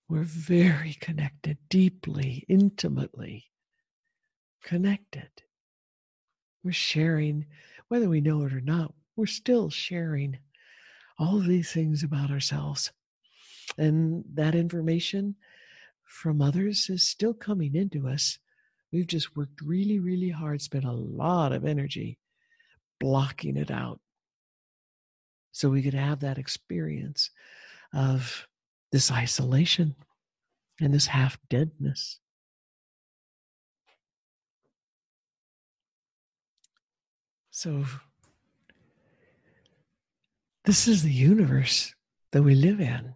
We're very connected, deeply, intimately connected. We're sharing whether we know it or not, we're still sharing all of these things about ourselves. And that information from others is still coming into us. We've just worked really, really hard, spent a lot of energy blocking it out so we could have that experience of this isolation and this half deadness. So, this is the universe that we live in,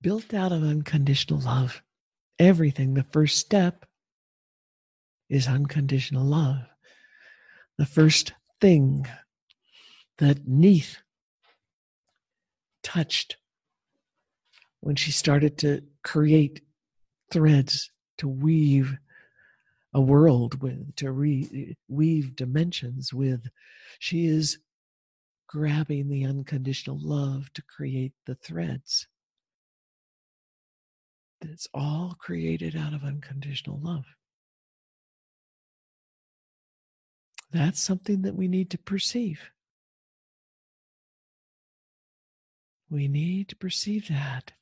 built out of unconditional love. Everything, the first step is unconditional love. The first thing that Neith touched when she started to create threads to weave a world with, to re- weave dimensions with. She is grabbing the unconditional love to create the threads. It's all created out of unconditional love. That's something that we need to perceive. We need to perceive that.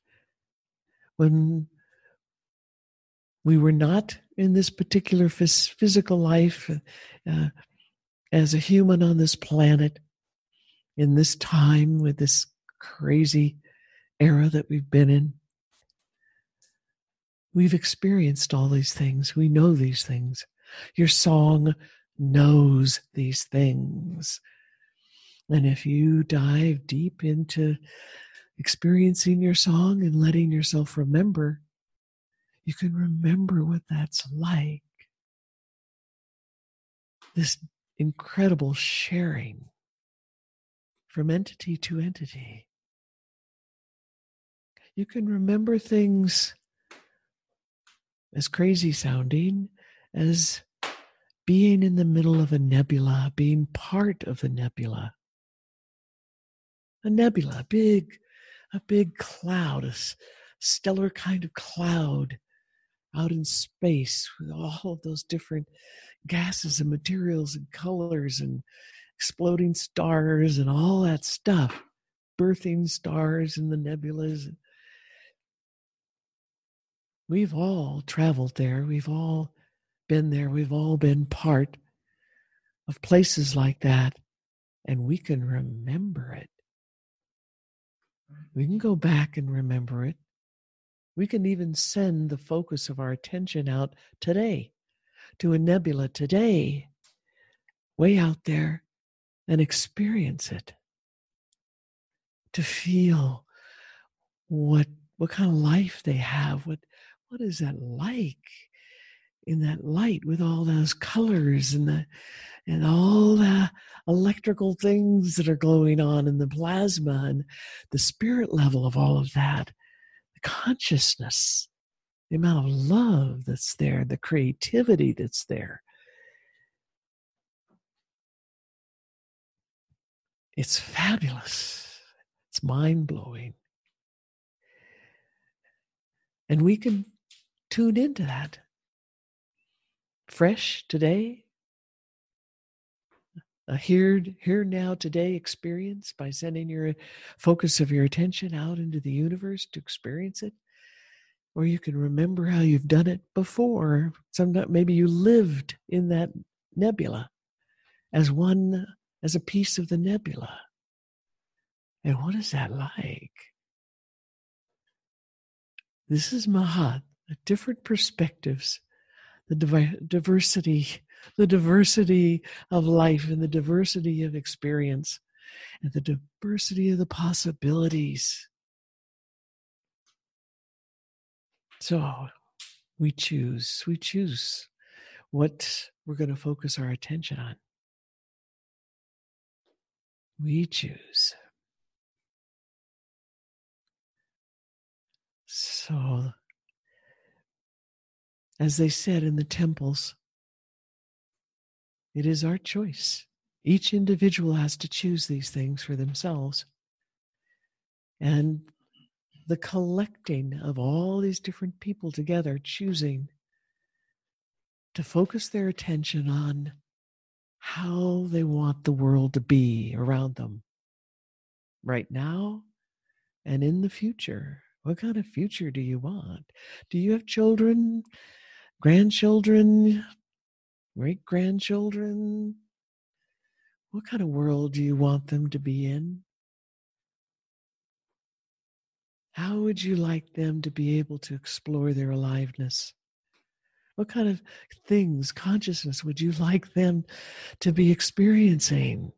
When we were not in this particular phys- physical life uh, as a human on this planet, in this time with this crazy era that we've been in, we've experienced all these things. We know these things. Your song knows these things. And if you dive deep into experiencing your song and letting yourself remember, you can remember what that's like. This incredible sharing from entity to entity. You can remember things as crazy sounding as being in the middle of a nebula, being part of the nebula. A nebula, big, a big cloud, a stellar kind of cloud out in space with all of those different gases and materials and colors and exploding stars and all that stuff, birthing stars in the nebulas. We've all traveled there. We've all been there. We've all been part of places like that. And we can remember it. We can go back and remember it. We can even send the focus of our attention out today to a nebula today, way out there, and experience it. To feel what what kind of life they have, what what is that like in that light with all those colors and the and all the electrical things that are going on in the plasma and the spirit level of all of that, the consciousness, the amount of love that's there, the creativity that's there. It's fabulous. It's mind blowing. And we can tune into that fresh today, a here, here now today experience by sending your focus of your attention out into the universe to experience it. Or you can remember how you've done it before. Sometimes maybe you lived in that nebula as one, as a piece of the nebula. And what is that like? This is Mahat, different perspectives, the diversity the diversity of life and the diversity of experience and the diversity of the possibilities. So we choose, we choose what we're going to focus our attention on. We choose. So, as they said in the temples, it is our choice. Each individual has to choose these things for themselves. And the collecting of all these different people together choosing to focus their attention on how they want the world to be around them right now and in the future. What kind of future do you want? Do you have children, grandchildren, great grandchildren? What kind of world do you want them to be in? How would you like them to be able to explore their aliveness? What kind of things, consciousness, would you like them to be experiencing?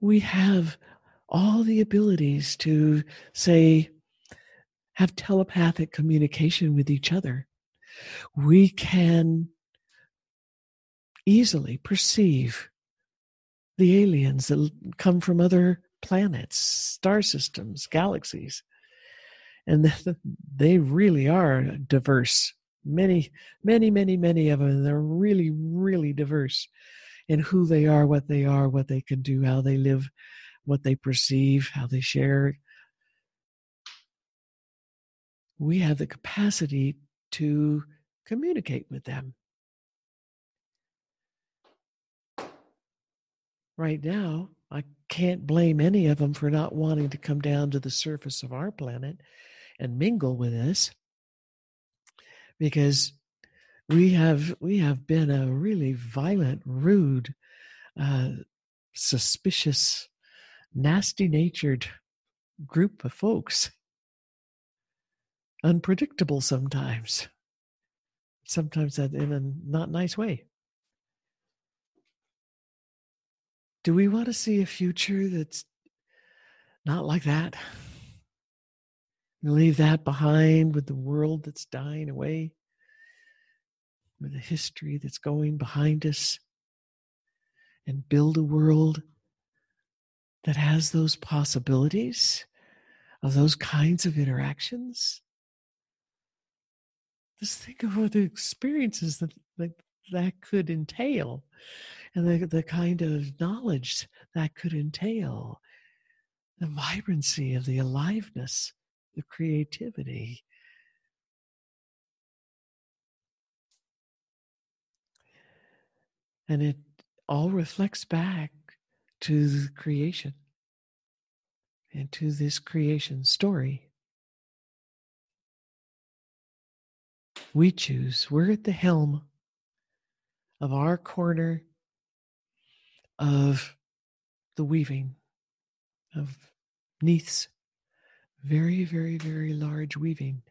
We have all the abilities to say, have telepathic communication with each other. We can easily perceive the aliens that come from other planets, star systems, galaxies and they really are diverse. Many, many, many, many of them. They're really, really diverse in who they are, what they are, what they can do, how they live, what they perceive, how they share. We have the capacity to communicate with them. Right now, I can't blame any of them for not wanting to come down to the surface of our planet and mingle with us because we have we have been a really violent rude uh, suspicious nasty natured group of folks unpredictable sometimes. Sometimes that in a not nice way. Do we want to see a future that's not like that? Leave that behind with the world that's dying away, with the history that's going behind us, and build a world that has those possibilities of those kinds of interactions. Just think of what the experiences that, that, could entail and the, the kind of knowledge that could entail, the vibrancy of the aliveness the creativity. And it all reflects back to creation and to this creation story. We choose, we're at the helm of our corner of the weaving of Neith's very, very, very large weaving.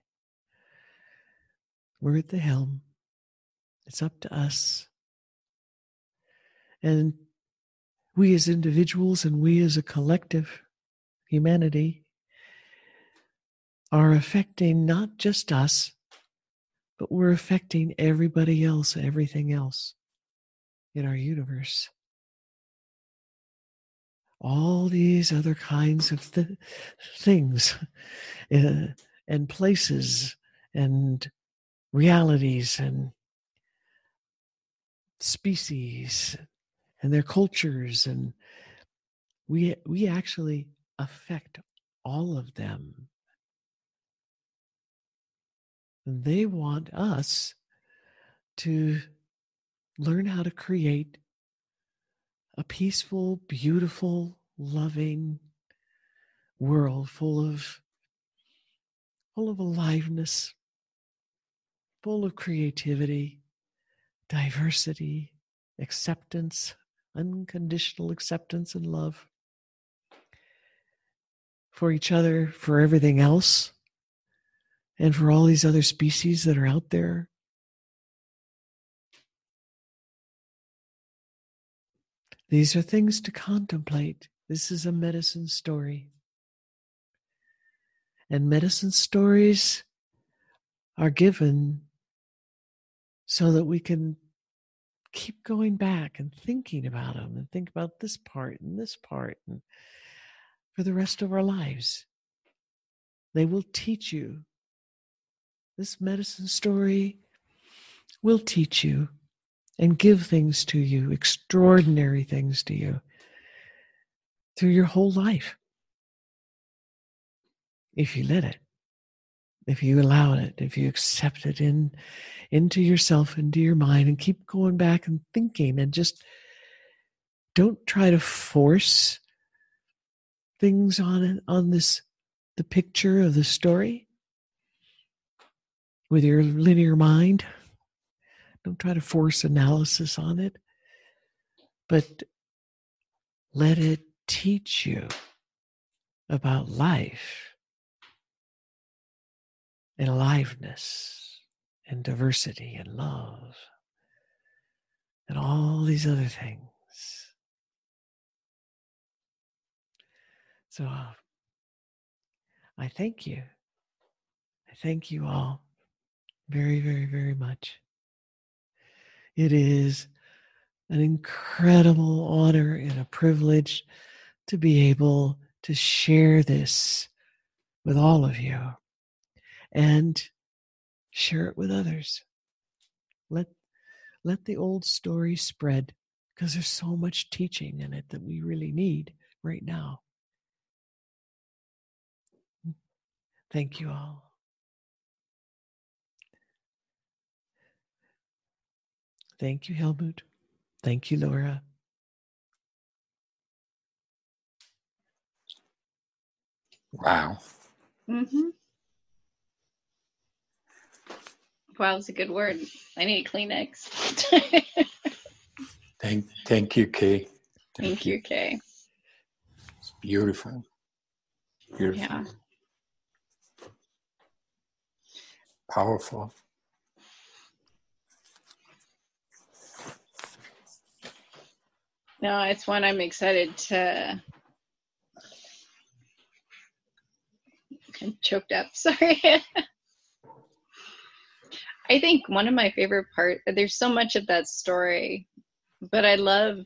We're at the helm. It's up to us. And we as individuals and we as a collective humanity are affecting not just us, but we're affecting everybody else, everything else in our universe. All these other kinds of th- things uh, and places and realities and species and their cultures and we we actually affect all of them they want us to learn how to create a peaceful, beautiful, loving world full of full of aliveness, full of creativity, diversity, acceptance, unconditional acceptance and love for each other, for everything else, and for all these other species that are out there. These are things to contemplate. This is a medicine story. And medicine stories are given so that we can keep going back and thinking about them and think about this part and this part and for the rest of our lives. They will teach you. This medicine story will teach you and give things to you, extraordinary things to you through your whole life. If you let it. if you allow it, if you accept it in into yourself, into your mind, and keep going back and thinking, and just don't try to force things on it on this the picture of the story with your linear mind. Don't try to force analysis on it, but let it teach you about life and aliveness and diversity and love and all these other things. So uh, I thank you. I thank you all very, very, very much. It is an incredible honor and a privilege to be able to share this with all of you and share it with others. Let, let the old story spread because there's so much teaching in it that we really need right now. Mm. Thank you all. Thank you, Helmut. Thank you, Laura. Wow. Mm-hmm. Wow is a good word. I need a Kleenex. thank, thank you, Kay. Thank, thank you, Kay. It's beautiful. Beautiful. Yeah. Powerful. No, it's one I'm excited to. I'm choked up. Sorry. I think one of my favorite part. There's so much of that story, but I love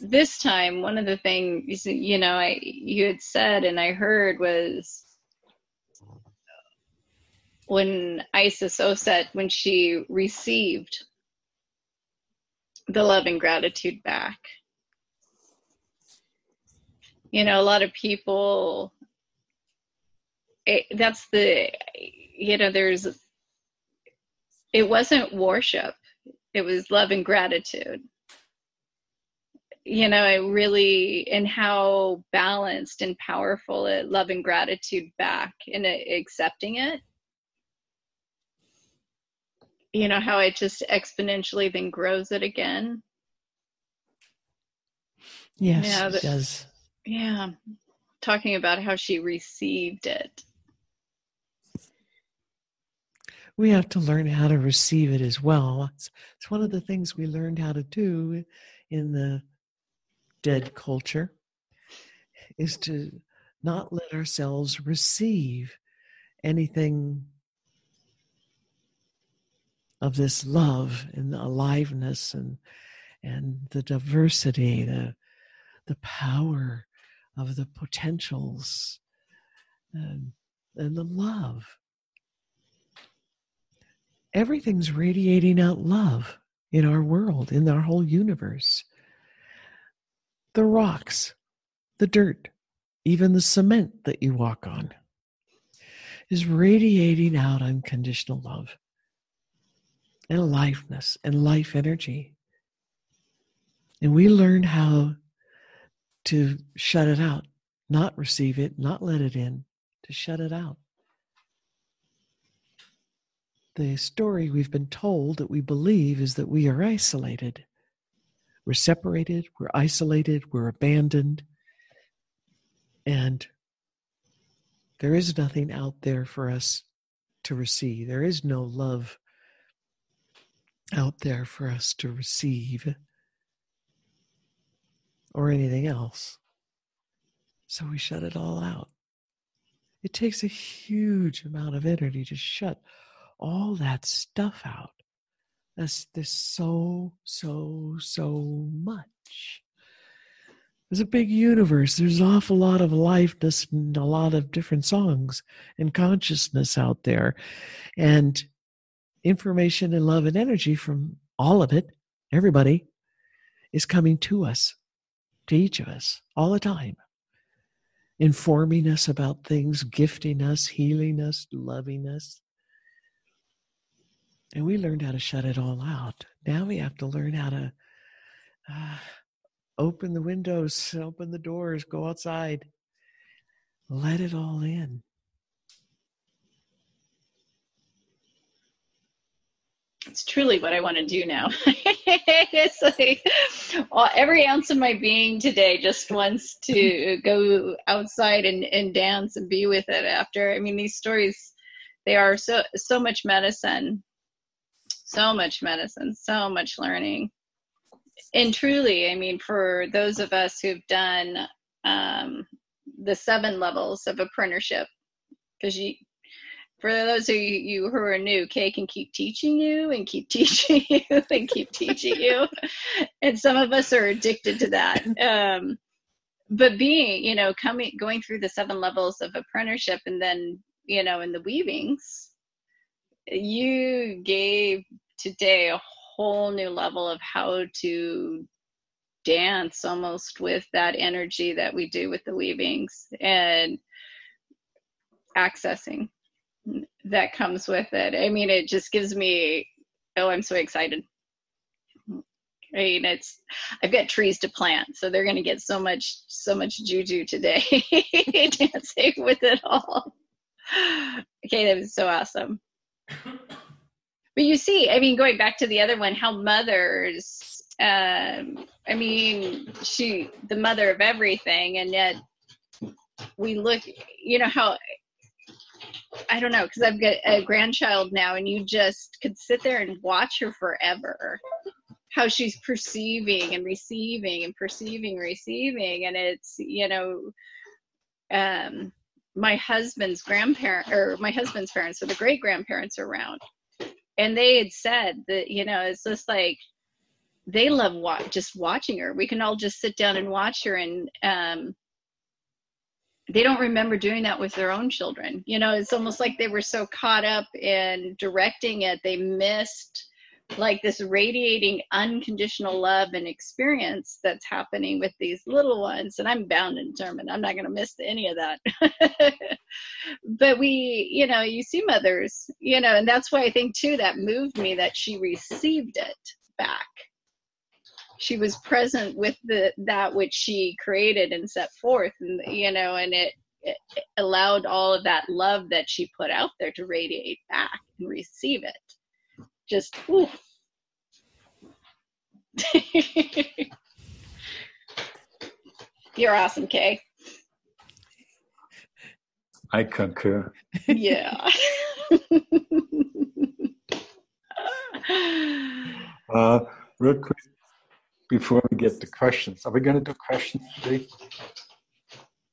this time. One of the things you know, I you had said and I heard was when Isis Oset when she received the love and gratitude back. You know, a lot of people, it, that's the, you know, there's, it wasn't worship, it was love and gratitude. You know, it really, and how balanced and powerful it, love and gratitude back and accepting it you know how it just exponentially then grows it again? Yes yeah, it does. Yeah talking about how she received it. We have to learn how to receive it as well. It's, it's one of the things we learned how to do in the dead culture is to not let ourselves receive anything of this love and the aliveness and and the diversity, the the power of the potentials and, and the love. Everything's radiating out love in our world, in our whole universe. The rocks, the dirt, even the cement that you walk on is radiating out unconditional love and aliveness and life energy. And we learn how to shut it out, not receive it, not let it in, to shut it out. The story we've been told that we believe is that we are isolated. We're separated, we're isolated, we're abandoned, and there is nothing out there for us to receive. There is no love out there for us to receive or anything else. So we shut it all out. It takes a huge amount of energy to shut all that stuff out. There's, there's so, so, so much. There's a big universe. There's an awful lot of lifeness and a lot of different songs and consciousness out there. And information and love and energy from all of it, everybody, is coming to us, to each of us, all the time. informing us about things, gifting us, healing us, loving us. And we learned how to shut it all out. Now we have to learn how to uh, open the windows, open the doors, go outside, let it all in. It's truly what I want to do now. it's like well, every ounce of my being today just wants to go outside and, and dance and be with it after. I mean, these stories, they are so, so much medicine, so much medicine, so much learning. And truly, I mean, for those of us who've done um, the seven levels of apprenticeship, because you, for those of you who are new, Kay can keep teaching you and keep teaching you and keep teaching you. And some of us are addicted to that. Um, but being, you know, coming, going through the seven levels of apprenticeship and then, you know, in the weavings, you gave today a whole new level of how to dance almost with that energy that we do with the weavings and accessing that comes with it. I mean, it just gives me, oh, I'm so excited. I mean, it's, I've got trees to plant, so they're going to get so much, so much juju today, dancing with it all. Okay, that was so awesome. But you see, I mean, going back to the other one, how mothers, um, I mean, she, the mother of everything, and yet we look, you know, how I don't know, because I've got a grandchild now, and you just could sit there and watch her forever. How she's perceiving and receiving and perceiving, receiving, and it's you know, um, my husband's grandparent or my husband's parents, so the great grandparents around, and they had said that you know it's just like they love wa- just watching her. We can all just sit down and watch her, and um, they don't remember doing that with their own children. You know, it's almost like they were so caught up in directing it, they missed like this radiating unconditional love and experience that's happening with these little ones. And I'm bound and determined, I'm not going to miss any of that. but we, you know, you see mothers, you know, and that's why I think too that moved me that she received it back she was present with the that which she created and set forth and you know and it, it, allowed all of that love that she put out there to radiate back and receive it. Just you're awesome kay. I concur. Yeah. Uh, real quick before we get to questions. Are we going to do questions today?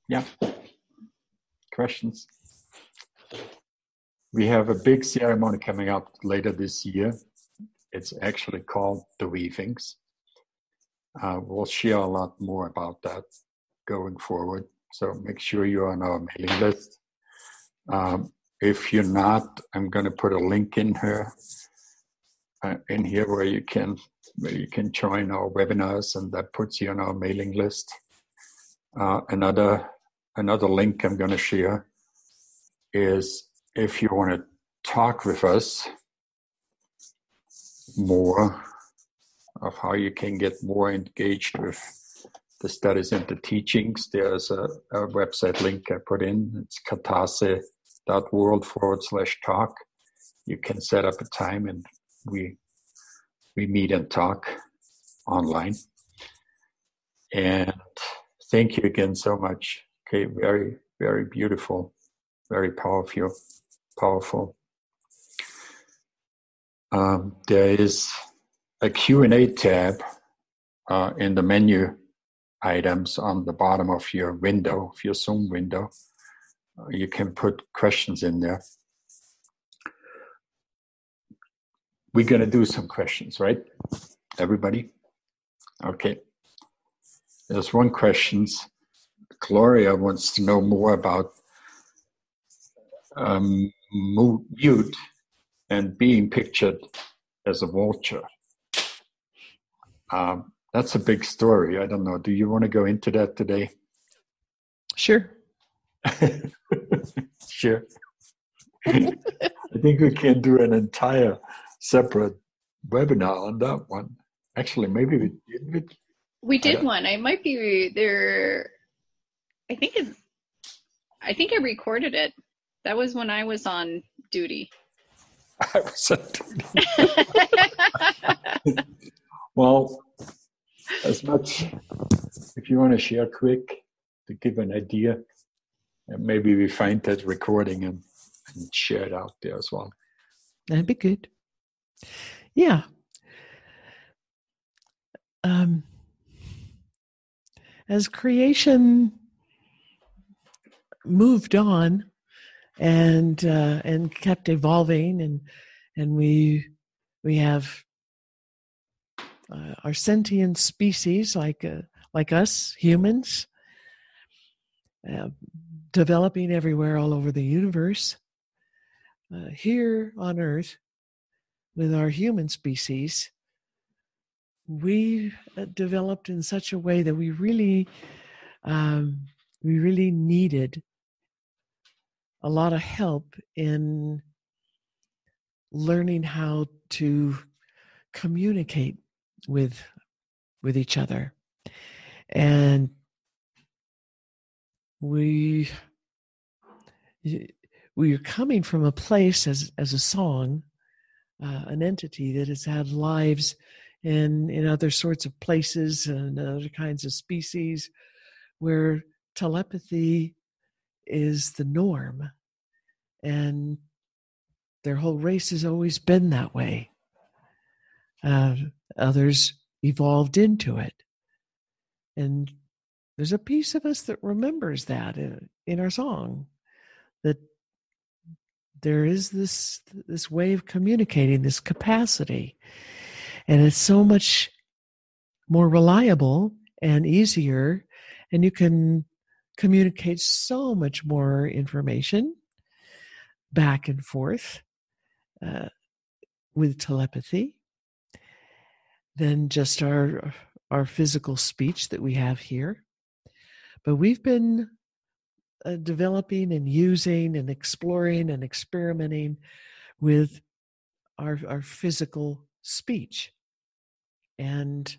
Yeah. Questions? We have a big ceremony coming up later this year. It's actually called the Weavings. Uh, we'll share a lot more about that going forward. So make sure you're on our mailing list. Um, if you're not, I'm going to put a link in here, in here where you can where you can join our webinars and that puts you on our mailing list. Uh, another another link I'm going to share is if you want to talk with us more of how you can get more engaged with the studies and the teachings, there's a, a website link I put in. It's katase.world forward slash talk. You can set up a time and we we meet and talk online. And thank you again so much. Okay, very, very beautiful, very powerful, powerful. Um, there is a Q&A tab uh, in the menu items on the bottom of your window, of your Zoom window. Uh, you can put questions in there. We're going to do some questions, right? Everybody? Okay. There's one question. Gloria wants to know more about um, Mut and being pictured as a vulture. Um, that's a big story. I don't know. Do you want to go into that today? Sure. sure. I think we can do an entire separate webinar on that one. Actually, maybe we did. We did one. I might be there. I think it's. I think I recorded it. That was when I was on duty. I was on duty. well, as much if you want to share quick to give an idea, and maybe we find that recording and, and share it out there as well. That'd be good. Yeah. Um, as creation moved on and uh, and kept evolving and and we we have uh, our sentient species like uh, like us humans uh, developing everywhere all over the universe uh, here on earth with our human species we uh, developed in such a way that we really um, we really needed a lot of help in learning how to communicate with with each other. And we we are coming from a place as as a song uh, an entity that has had lives in in other sorts of places and other kinds of species where telepathy is the norm. And their whole race has always been that way. Uh, others evolved into it. And there's a piece of us that remembers that in, in our song that there is this this way of communicating this capacity. And it's so much more reliable and easier and you can communicate so much more information back and forth uh, with telepathy than just our our physical speech that we have here. But we've been uh, developing and using and exploring and experimenting with our our physical speech and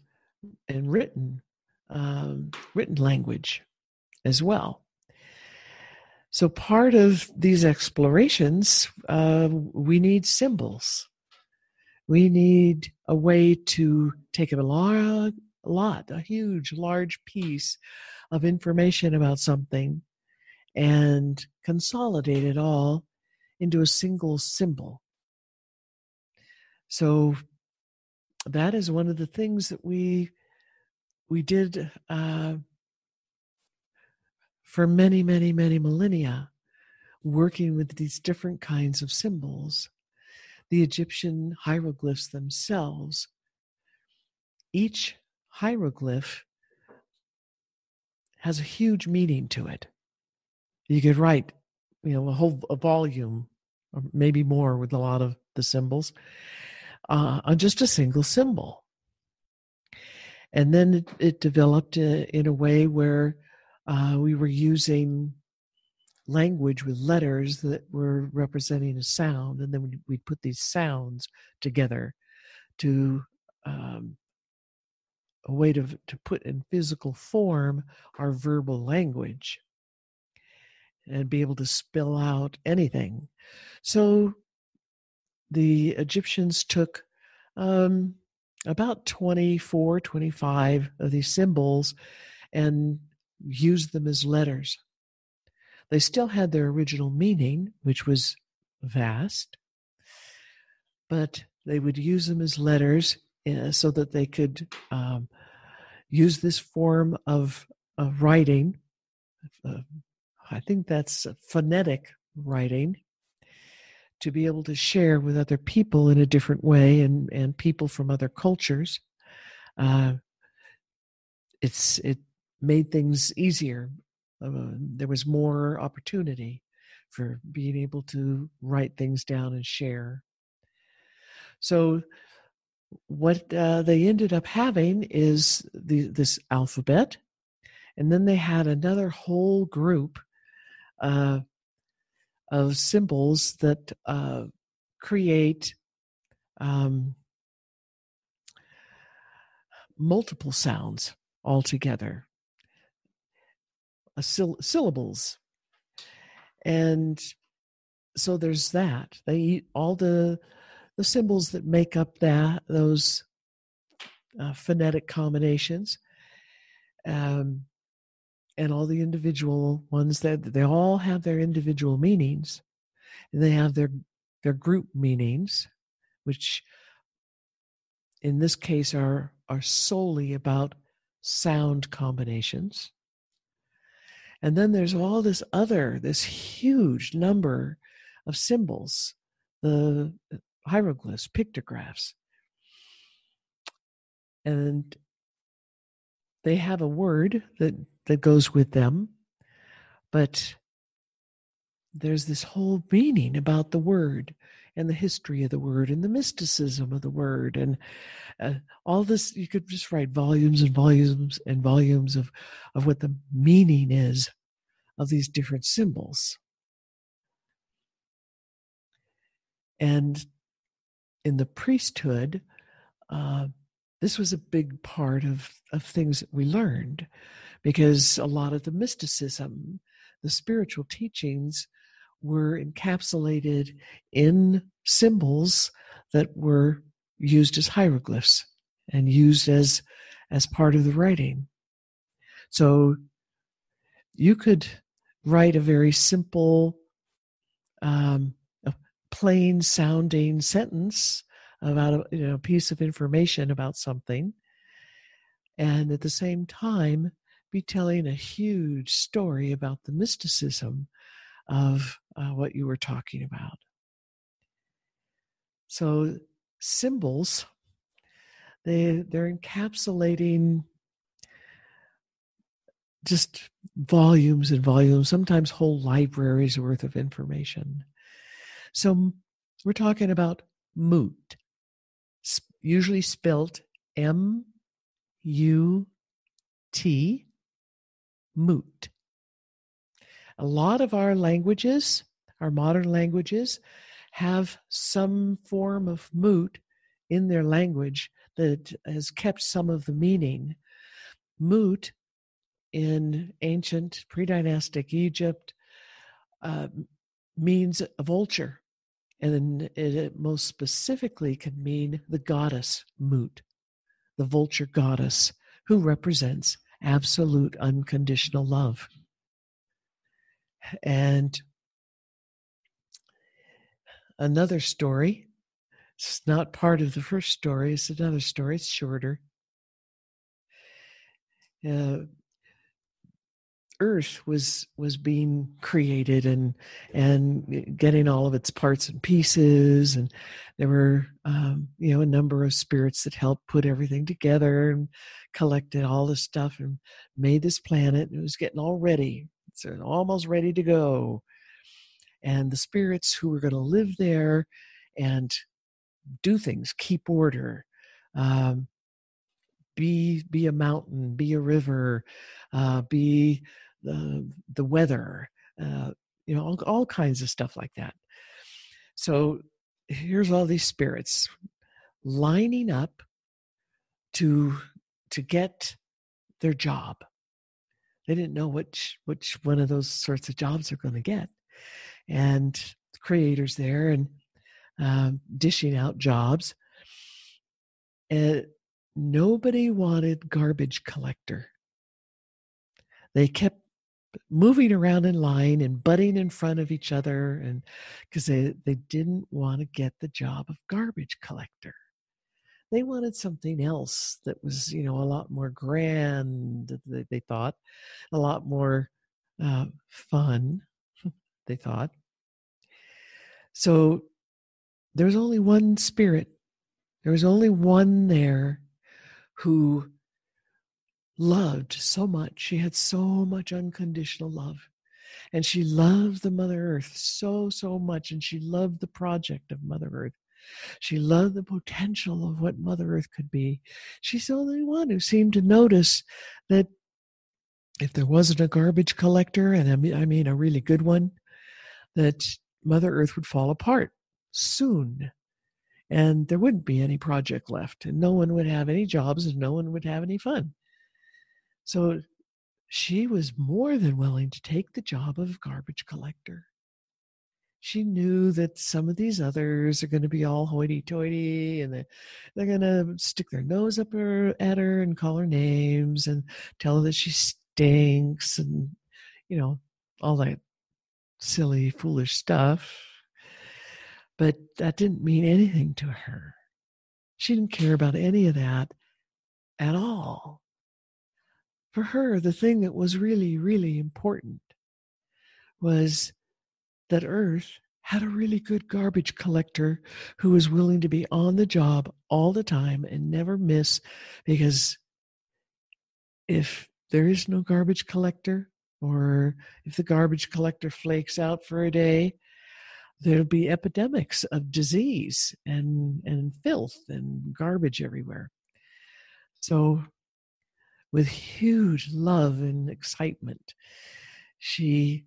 and written um, written language as well. So part of these explorations, uh, we need symbols. We need a way to take a lot, a lot, a huge, large piece of information about something and consolidate it all into a single symbol. So that is one of the things that we we did uh, for many, many, many millennia, working with these different kinds of symbols. The Egyptian hieroglyphs themselves, each hieroglyph has a huge meaning to it. You could write, you know, a whole a volume, or maybe more, with a lot of the symbols uh, on just a single symbol. And then it, it developed uh, in a way where uh, we were using language with letters that were representing a sound, and then we'd, we'd put these sounds together to um, a way to, to put in physical form our verbal language and be able to spill out anything. So the Egyptians took um, about 24, 25 of these symbols and used them as letters. They still had their original meaning, which was vast, but they would use them as letters uh, so that they could um, use this form of, of writing. I think that's phonetic writing to be able to share with other people in a different way and, and people from other cultures. Uh, it's it made things easier. Uh, there was more opportunity for being able to write things down and share. So, what uh, they ended up having is the, this alphabet, and then they had another whole group uh, of symbols that uh, create um, multiple sounds altogether, uh, syll- syllables. And so there's that. They eat all the the symbols that make up that those uh, phonetic combinations, um, and all the individual ones that they all have their individual meanings, and they have their their group meanings, which in this case are are solely about sound combinations. And then there's all this other, this huge number of symbols, the hieroglyphs, pictographs. And they have a word that, that goes with them, but there's this whole meaning about the word and the history of the word and the mysticism of the word and uh, all this you could just write volumes and volumes and volumes of of what the meaning is of these different symbols. And in the priesthood uh, this was a big part of of things that we learned because a lot of the mysticism the spiritual teachings were encapsulated in symbols that were used as hieroglyphs and used as as part of the writing. So you could write a very simple um, plain sounding sentence about a you know, piece of information about something and at the same time be telling a huge story about the mysticism of uh, what you were talking about. So symbols, they they're encapsulating just volumes and volumes, sometimes whole libraries worth of information. So we're talking about moot, usually spelt M U T, moot. A lot of our languages, our modern languages, have some form of moot in their language that has kept some of the meaning. Moot in ancient pre dynastic Egypt uh, means a vulture, and it most specifically can mean the goddess Mut, the vulture goddess who represents absolute unconditional love. And another story, it's not part of the first story, it's another story, it's shorter. Uh, earth was was being created and and getting all of its parts and pieces and there were um, you know a number of spirits that helped put everything together and collected all this stuff and made this planet it was getting all ready so almost ready to go. And the spirits who were going to live there and do things, keep order, um, be be a mountain, be a river, uh, be the the weather, uh, you know, all, all kinds of stuff like that. So here's all these spirits lining up to to get their job. They didn't know which which one of those sorts of jobs they're going to get. And creators there and um, dishing out jobs. And nobody wanted garbage collector. They kept moving around in line and butting in front of each other and because they, they didn't want to get the job of garbage collector. They wanted something else that was you know a lot more grand they, they thought a lot more uh, fun they thought. So there was only one spirit. There was only one there who loved so much she had so much unconditional love and she loved the mother earth so so much and she loved the project of mother earth she loved the potential of what Mother Earth could be. She's the only one who seemed to notice that if there wasn't a garbage collector, and I mean, I mean a really good one, that Mother Earth would fall apart soon. And there wouldn't be any project left, and no one would have any jobs, and no one would have any fun. So she was more than willing to take the job of garbage collector. She knew that some of these others are going to be all hoity toity and they're, they're going to stick their nose up her, at her and call her names and tell her that she stinks and, you know, all that silly, foolish stuff. But that didn't mean anything to her. She didn't care about any of that at all. For her, the thing that was really, really important was that Earth had a really good garbage collector who was willing to be on the job all the time and never miss because if there is no garbage collector, or if the garbage collector flakes out for a day, there'll be epidemics of disease and, and filth and garbage everywhere. So, with huge love and excitement, she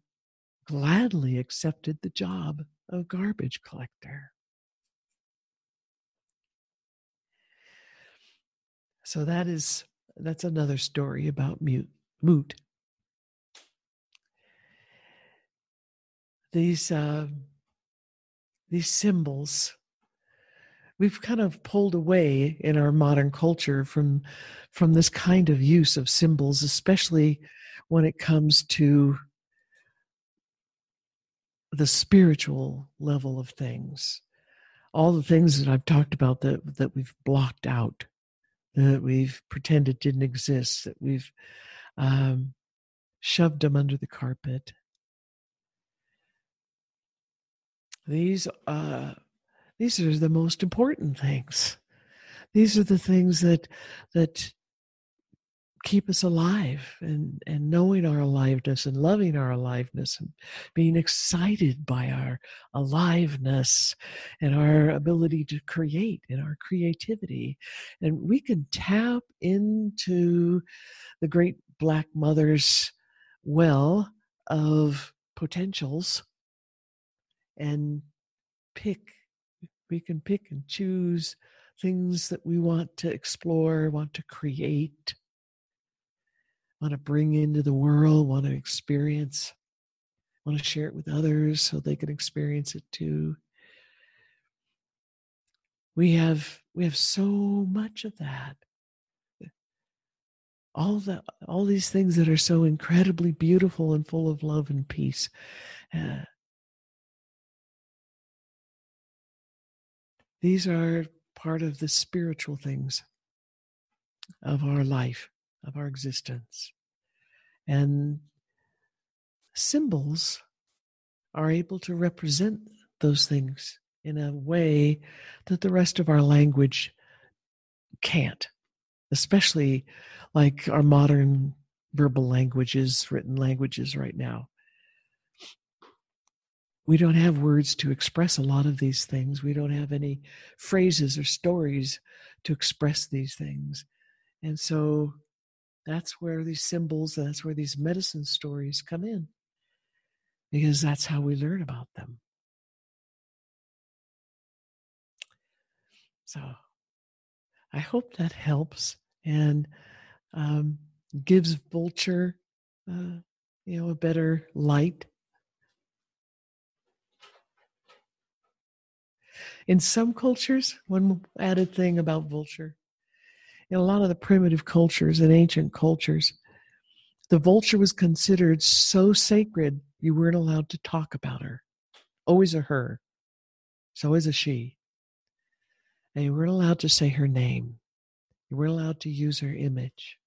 gladly accepted the job of garbage collector. So that is that's another story about Mut, Mut. These uh, these symbols we've kind of pulled away in our modern culture from from this kind of use of symbols especially when it comes to the spiritual level of things all the things that i've talked about that that we've blocked out that we've pretended didn't exist, that we've um, shoved them under the carpet. These, uh, these are the most important things. These are the things that that keep us alive and, and knowing our aliveness and loving our aliveness and being excited by our aliveness and our ability to create and our creativity. And we can tap into the great Black Mother's well of potentials and pick. We can pick and choose things that we want to explore, want to create want to bring into the world, want to experience, want to share it with others so they can experience it too. We have we have so much of that. All the all these things that are so incredibly beautiful and full of love and peace. Uh, these are part of the spiritual things of our life of our existence. And symbols are able to represent those things in a way that the rest of our language can't, especially like our modern verbal languages, written languages right now. We don't have words to express a lot of these things. We don't have any phrases or stories to express these things. And so that's where these symbols, that's where these medicine stories come in, because that's how we learn about them. So I hope that helps and um, gives Vulture, uh, you know, a better light. In some cultures, one added thing about Vulture in a lot of the primitive cultures and ancient cultures, the vulture was considered so sacred you weren't allowed to talk about her. Always a her. So always a she. And you weren't allowed to say her name. You weren't allowed to use her image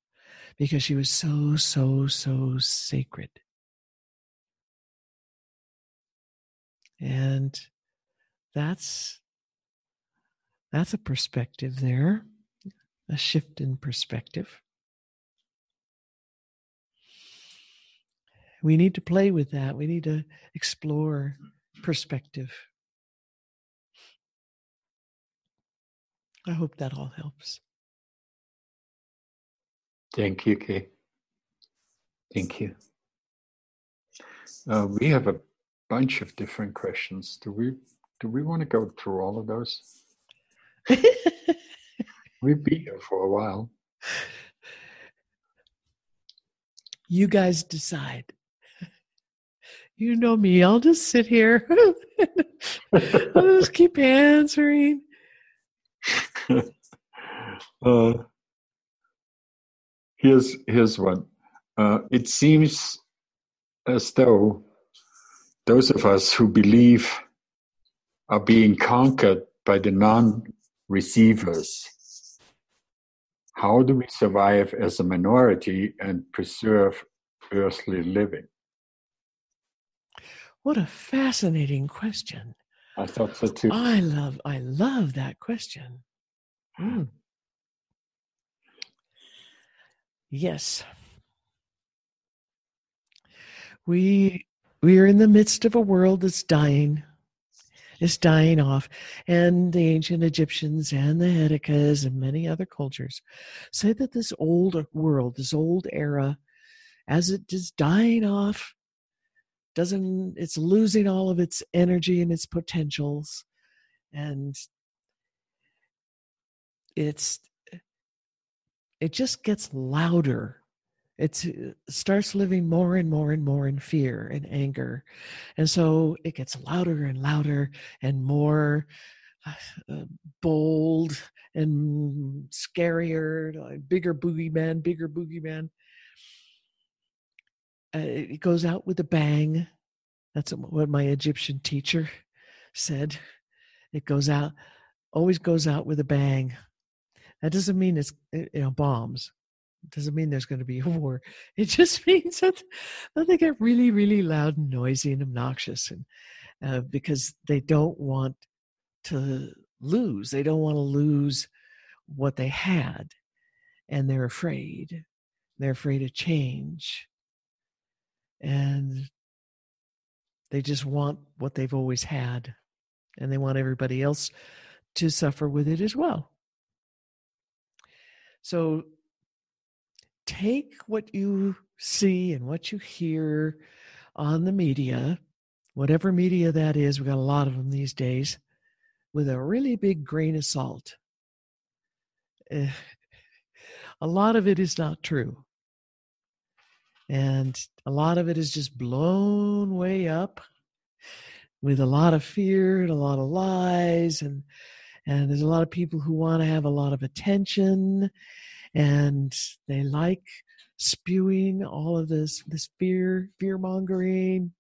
because she was so, so, so sacred. And that's that's a perspective there a shift in perspective. We need to play with that. We need to explore perspective. I hope that all helps. Thank you, Kay. Thank you. Uh, we have a bunch of different questions. Do we do we want to go through all of those? We've been here for a while. You guys decide. You know me. I'll just sit here. I'll just keep answering. uh, here's here's one. Uh, it seems as though those of us who believe are being conquered by the non-receivers. How do we survive as a minority and preserve earthly living? What a fascinating question. I thought so too. I love I love that question. Mm. Yes. We we are in the midst of a world that's dying. It's dying off. And the ancient Egyptians and the Hetakas and many other cultures say that this old world, this old era, as it is dying off, doesn't it's losing all of its energy and its potentials and it's it just gets louder it uh, starts living more and more and more in fear and anger and so it gets louder and louder and more uh, bold and scarier like bigger boogeyman bigger boogeyman uh, it goes out with a bang. That's what my Egyptian teacher said. It goes out, always goes out with a bang. That doesn't mean it's you know bombs. Doesn't mean there's going to be a war. It just means that, that they get really, really loud and noisy and obnoxious, and uh, because they don't want to lose. They don't want to lose what they had, and they're afraid. They're afraid of change and they just want what they've always had and they want everybody else to suffer with it as well so take what you see and what you hear on the media whatever media that is we got a lot of them these days with a really big grain of salt. Eh, a lot of it is not true. And a lot of it is just blown way up with a lot of fear and a lot of lies and and there's a lot of people who want to have a lot of attention and they like spewing all of this this fear fear mongering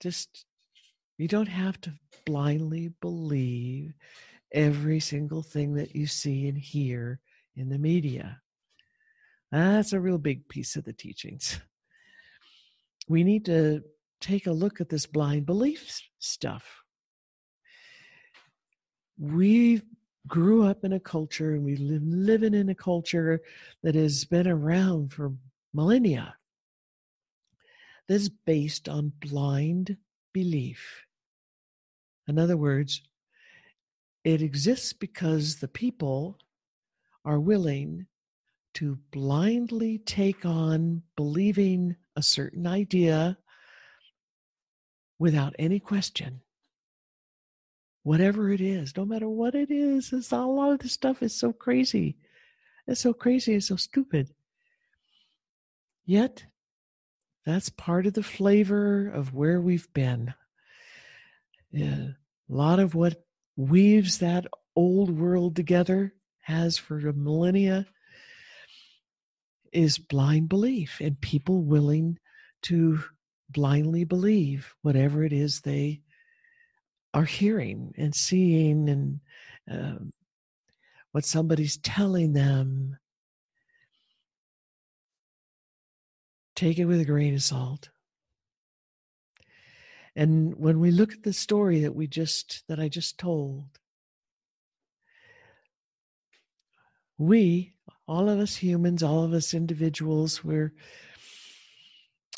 just you don't have to blindly believe every single thing that you see and hear in the media that's a real big piece of the teachings. We need to take a look at this blind belief stuff. We grew up in a culture and we live living in a culture that has been around for millennia that's based on blind belief. In other words, it exists because the people are willing to blindly take on believing a certain idea without any question. Whatever it is, no matter what it is, it's, a lot of this stuff is so crazy. It's so crazy, it's so stupid. Yet, that's part of the flavor of where we've been. Yeah, a lot of what weaves that old world together has for millennia is blind belief and people willing to blindly believe whatever it is they are hearing and seeing and um, what somebody's telling them. Take it with a grain of salt. And when we look at the story that we just that I just told, we all of us humans, all of us individuals, we're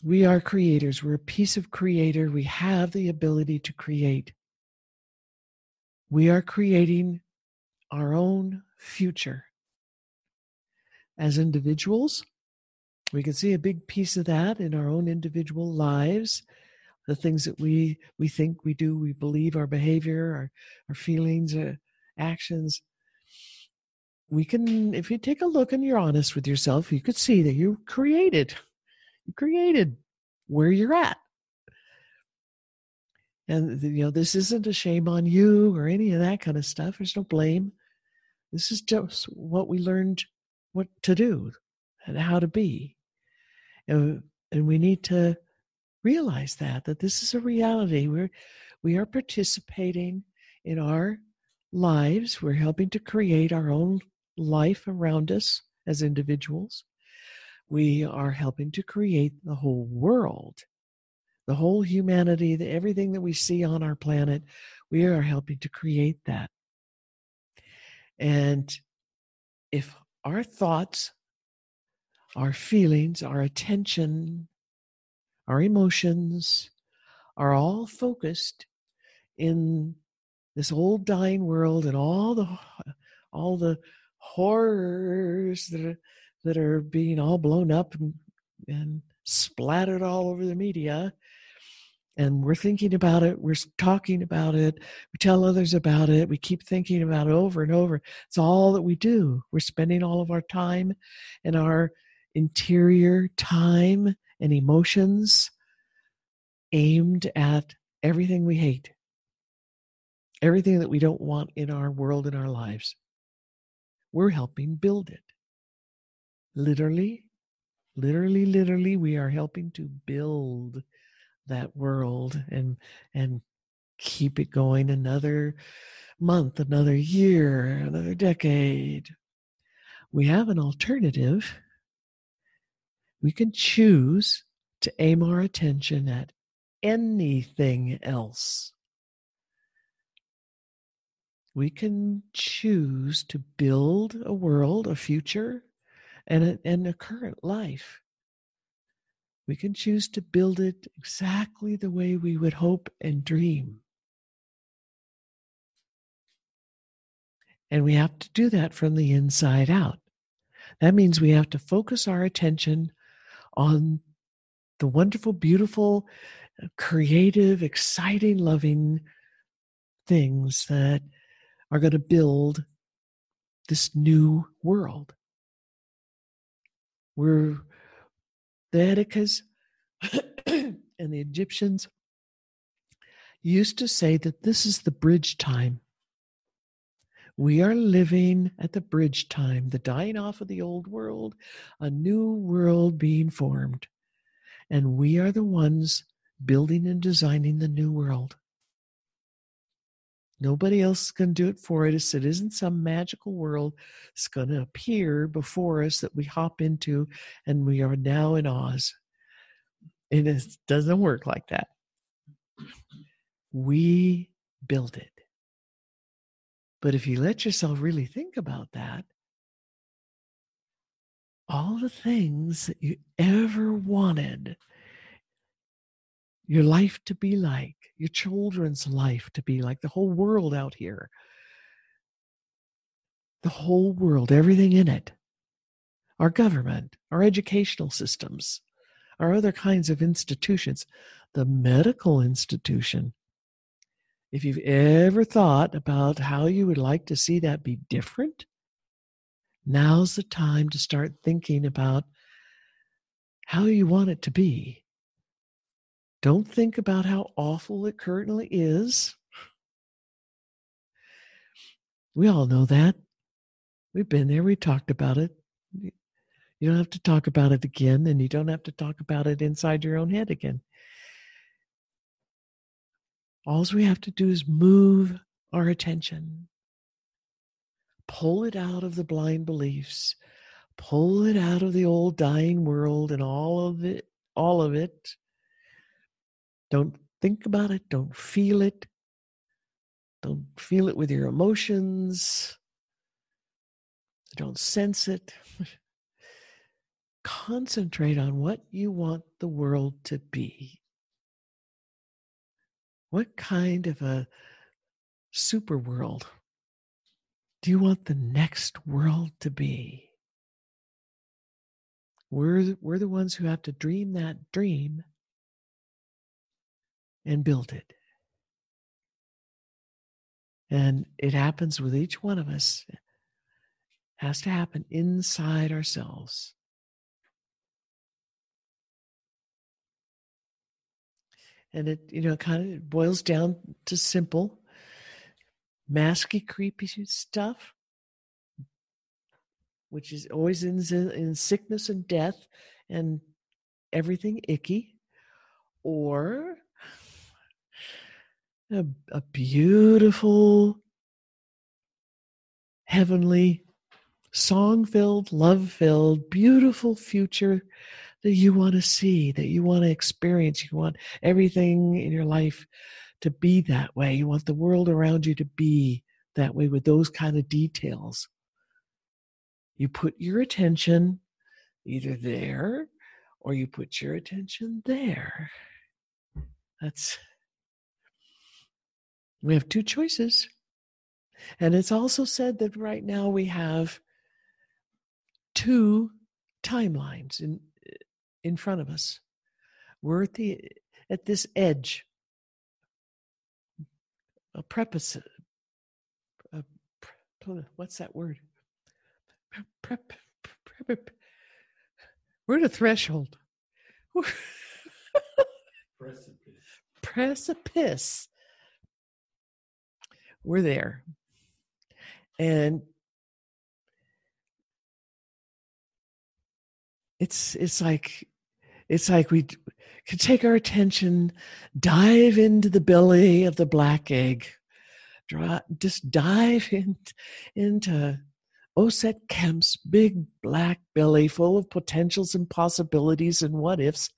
we are creators. We're a piece of creator. We have the ability to create. We are creating our own future. as individuals. We can see a big piece of that in our own individual lives. The things that we we think we do, we believe, our behavior, our our feelings, our actions. We can, if you take a look and you're honest with yourself, you could see that you created, you created where you're at. And you know, this isn't a shame on you or any of that kind of stuff. There's no blame. This is just what we learned what to do and how to be. And, and we need to realize that that this is a reality. We're we are participating in our lives. We're helping to create our own life around us as individuals. We are helping to create the whole world, the whole humanity, the, everything that we see on our planet. We are helping to create that. And if our thoughts, our feelings, our attention, our emotions are all focused in this old dying world and all the all the horrors that are, that are being all blown up and, and splattered all over the media and we're thinking about it we're talking about it we tell others about it we keep thinking about it over and over. It's all that we do. We're spending all of our time and our interior time and emotions aimed at everything we hate. Everything that we don't want in our world in our lives. We're helping build it. Literally literally literally we are helping to build that world and and keep it going another month, another year, another decade. We have an alternative. We can choose to aim our attention at anything else. We can choose to build a world, a future, and a, and a current life we can choose to build it exactly the way we would hope and dream. And we have to do that from the inside out. That means we have to focus our attention on the wonderful, beautiful, creative, exciting, loving things that are going to build this new world. We're the Hetakas and the Egyptians used to say that this is the bridge time. We are living at the bridge time, the dying off of the old world, a new world being formed. And we are the ones building and designing the new world. Nobody else can do it for us. It isn't some magical world that's going to appear before us that we hop into and we are now in Oz. And It doesn't work like that. We build it. But if you let yourself really think about that, all the things that you ever wanted your life to be like, your children's life to be like, the whole world out here. The whole world, everything in it. Our government, our educational systems, our other kinds of institutions, the medical institution. If you've ever thought about how you would like to see that be different, now's the time to start thinking about how you want it to be don't think about how awful it currently is. We all know that. We've been there, we talked about it. You don't have to talk about it again, and you don't have to talk about it inside your own head again. All we have to do is move our attention, pull it out of the blind beliefs, pull it out of the old dying world and all of it, all of it, don't think about it. Don't feel it. Don't feel it with your emotions. Don't sense it. Concentrate on what you want the world to be. What kind of a super world do you want the next world to be? We're, we're the ones who have to dream that dream and build it. And it happens with each one of us. It has to happen inside ourselves. And it, you know, kind of boils down to simple, masky, creepy stuff, which is always in, in sickness and death and everything icky, or a, a beautiful, heavenly, song filled, love filled, beautiful future that you want to see, that you want to experience. You want everything in your life to be that way. You want the world around you to be that way with those kind of details. You put your attention either there or you put your attention there. That's we have two choices. And it's also said that right now we have two timelines in in front of us. We're at the at this edge. A preface. A, what's that word? Prep, prep, we're at a threshold. Precipice. Precipice we're there. And it's it's like it's like we could take our attention, dive into the belly of the black egg, draw, just dive in, into Oset Kemp's big black belly full of potentials and possibilities and what ifs,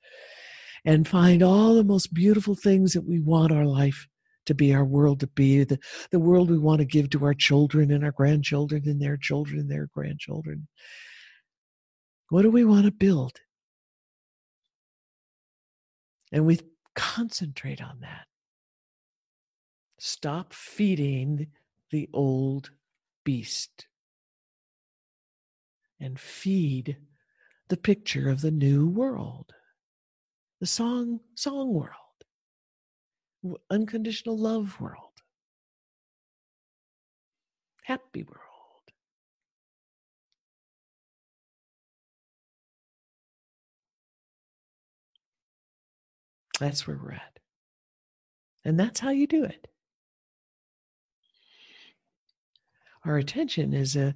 and find all the most beautiful things that we want our life to be our world to be, the, the world we want to give to our children and our grandchildren and their children and their grandchildren. What do we want to build? And we concentrate on that. Stop feeding the old beast and feed the picture of the new world, the song, song world unconditional love world, happy world. That's where we're at. And that's how you do it. Our attention is a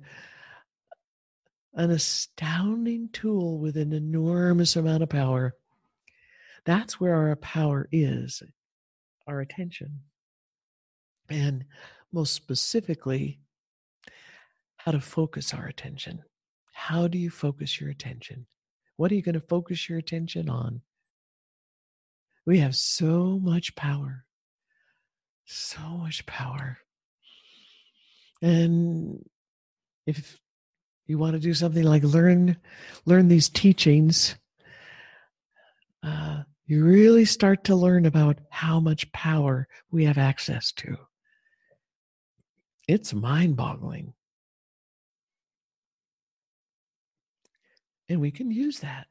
an astounding tool with an enormous amount of power. That's where our power is our attention. And most specifically, how to focus our attention. How do you focus your attention? What are you going to focus your attention on? We have so much power. So much power. And if you want to do something like learn learn these teachings uh, you really start to learn about how much power we have access to. It's mind boggling. And we can use that.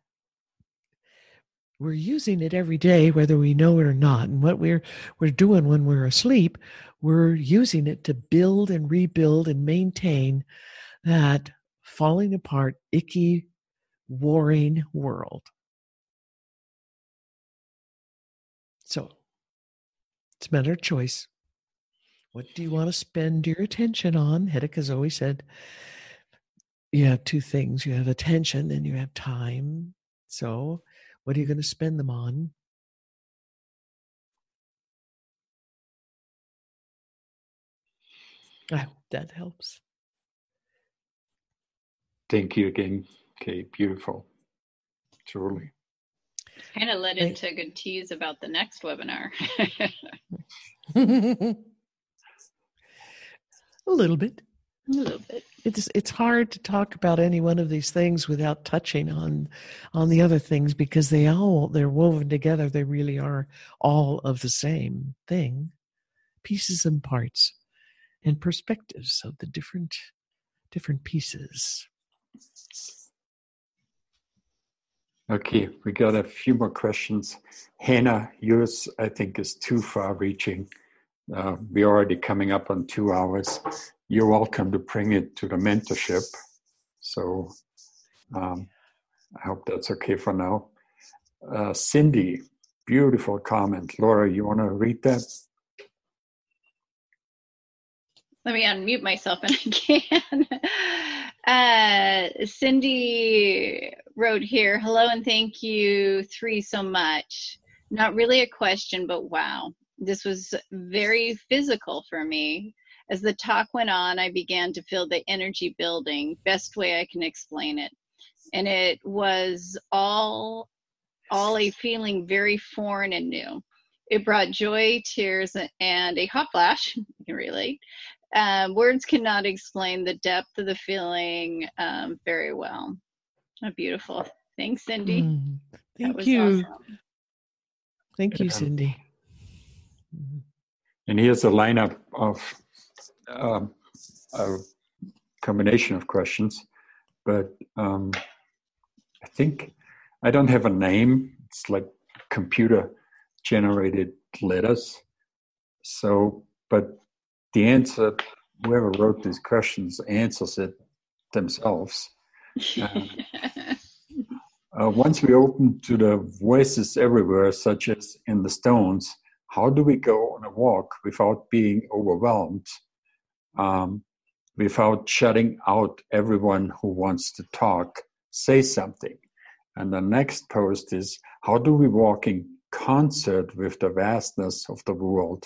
We're using it every day, whether we know it or not. And what we're, we're doing when we're asleep, we're using it to build and rebuild and maintain that falling apart, icky, warring world. So it's a matter of choice. What do you want to spend your attention on? has always said you have two things you have attention and you have time. So, what are you going to spend them on? I hope that helps. Thank you again, Kate. Beautiful. Truly. Kind of led into a good tease about the next webinar. a little bit. A little bit. It's it's hard to talk about any one of these things without touching on on the other things because they all they're woven together. They really are all of the same thing, pieces and parts, and perspectives of the different different pieces. Okay, we got a few more questions. Hannah, yours I think is too far reaching. Uh, we're already coming up on two hours. You're welcome to bring it to the mentorship. So um, I hope that's okay for now. Uh, Cindy, beautiful comment. Laura, you want to read that? Let me unmute myself and I can. Uh, Cindy wrote here, hello and thank you three so much. Not really a question, but wow. This was very physical for me. As the talk went on, I began to feel the energy building, best way I can explain it. And it was all all a feeling very foreign and new. It brought joy, tears, and a hot flash, you can relate, um, words cannot explain the depth of the feeling um, very well. Oh, beautiful. Thanks, Cindy. Mm, thank you. Awesome. Thank you, Cindy. And here's a lineup of um, a combination of questions, but um, I think I don't have a name. It's like computer generated letters. So, but the answer, whoever wrote these questions answers it themselves. Um, uh, once we open to the voices everywhere, such as in the Stones, how do we go on a walk without being overwhelmed, um, without shutting out everyone who wants to talk, say something? And the next post is how do we walk in concert with the vastness of the world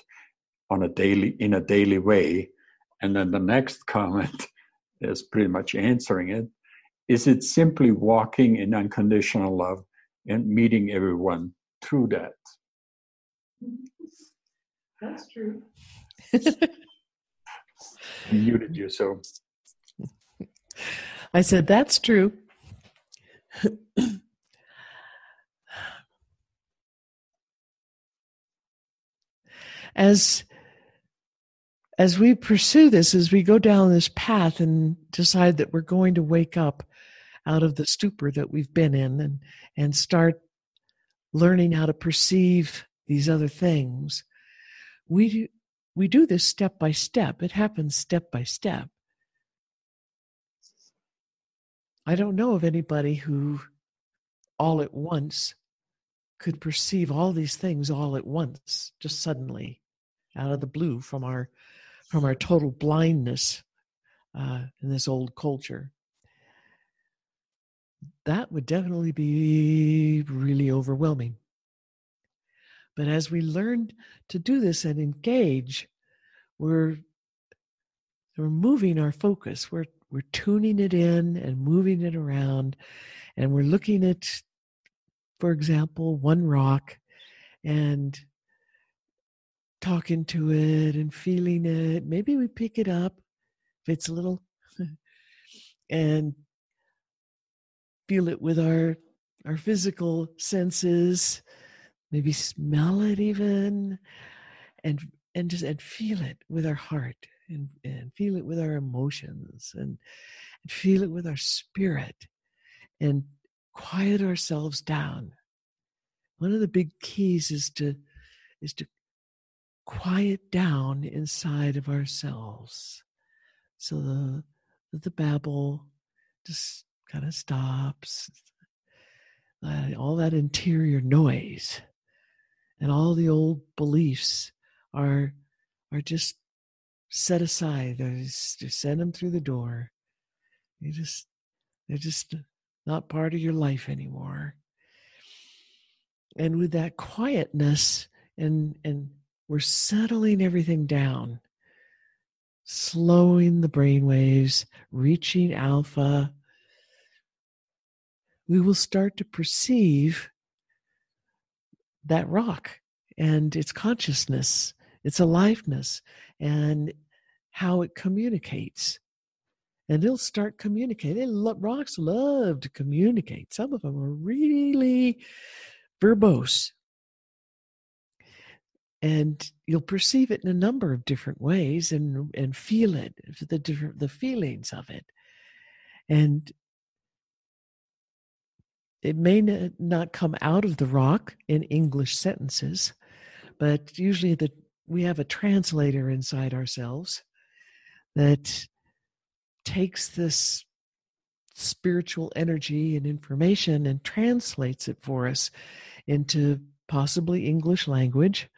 on a daily in a daily way? And then the next comment is pretty much answering it is it simply walking in unconditional love and meeting everyone through that? That's true. I muted you so i said that's true. As as we pursue this, as we go down this path and decide that we're going to wake up out of the stupor that we've been in and, and start learning how to perceive these other things, we do, we do this step by step. It happens step by step. I don't know of anybody who all at once could perceive all these things all at once, just suddenly out of the blue from our from our total blindness uh, in this old culture. That would definitely be really overwhelming. But as we learn to do this and engage, we're we're moving our focus. We're we're tuning it in and moving it around, and we're looking at, for example, one rock, and talking to it and feeling it. Maybe we pick it up if it's a little and feel it with our our physical senses maybe smell it even and and just and feel it with our heart and, and feel it with our emotions and, and feel it with our spirit and quiet ourselves down. One of the big keys is to is to quiet down inside of ourselves. So the the babble just kind of stops uh, all that interior noise and all the old beliefs are are just set aside they just, just send them through the door you just they're just not part of your life anymore and with that quietness and and we're settling everything down, slowing the brain waves, reaching alpha. We will start to perceive that rock and its consciousness, its aliveness, and how it communicates. And it'll start communicating. Rocks love to communicate. Some of them are really verbose and you'll perceive it in a number of different ways and and feel it the different the feelings of it and it may not come out of the rock in English sentences, but usually the we have a translator inside ourselves that takes this spiritual energy and information and translates it for us into possibly English language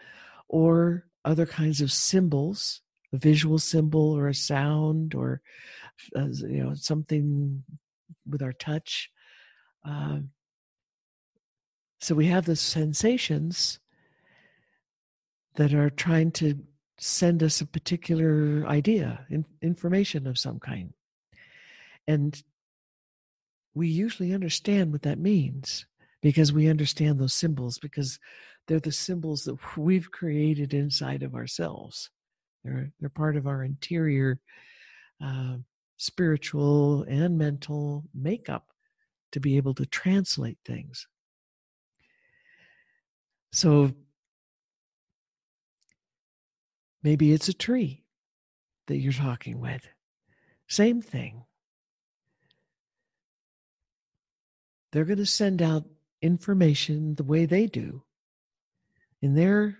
or other kinds of symbols, a visual symbol or a sound or uh, you know something with our touch. Uh, so we have the sensations that are trying to send us a particular idea, in, information of some kind. And we usually understand what that means because we understand those symbols because they're the symbols that we've created inside of ourselves. They're, they're part of our interior uh, spiritual and mental makeup to be able to translate things. So maybe it's a tree that you're talking with. Same thing. They're going to send out information the way they do in their,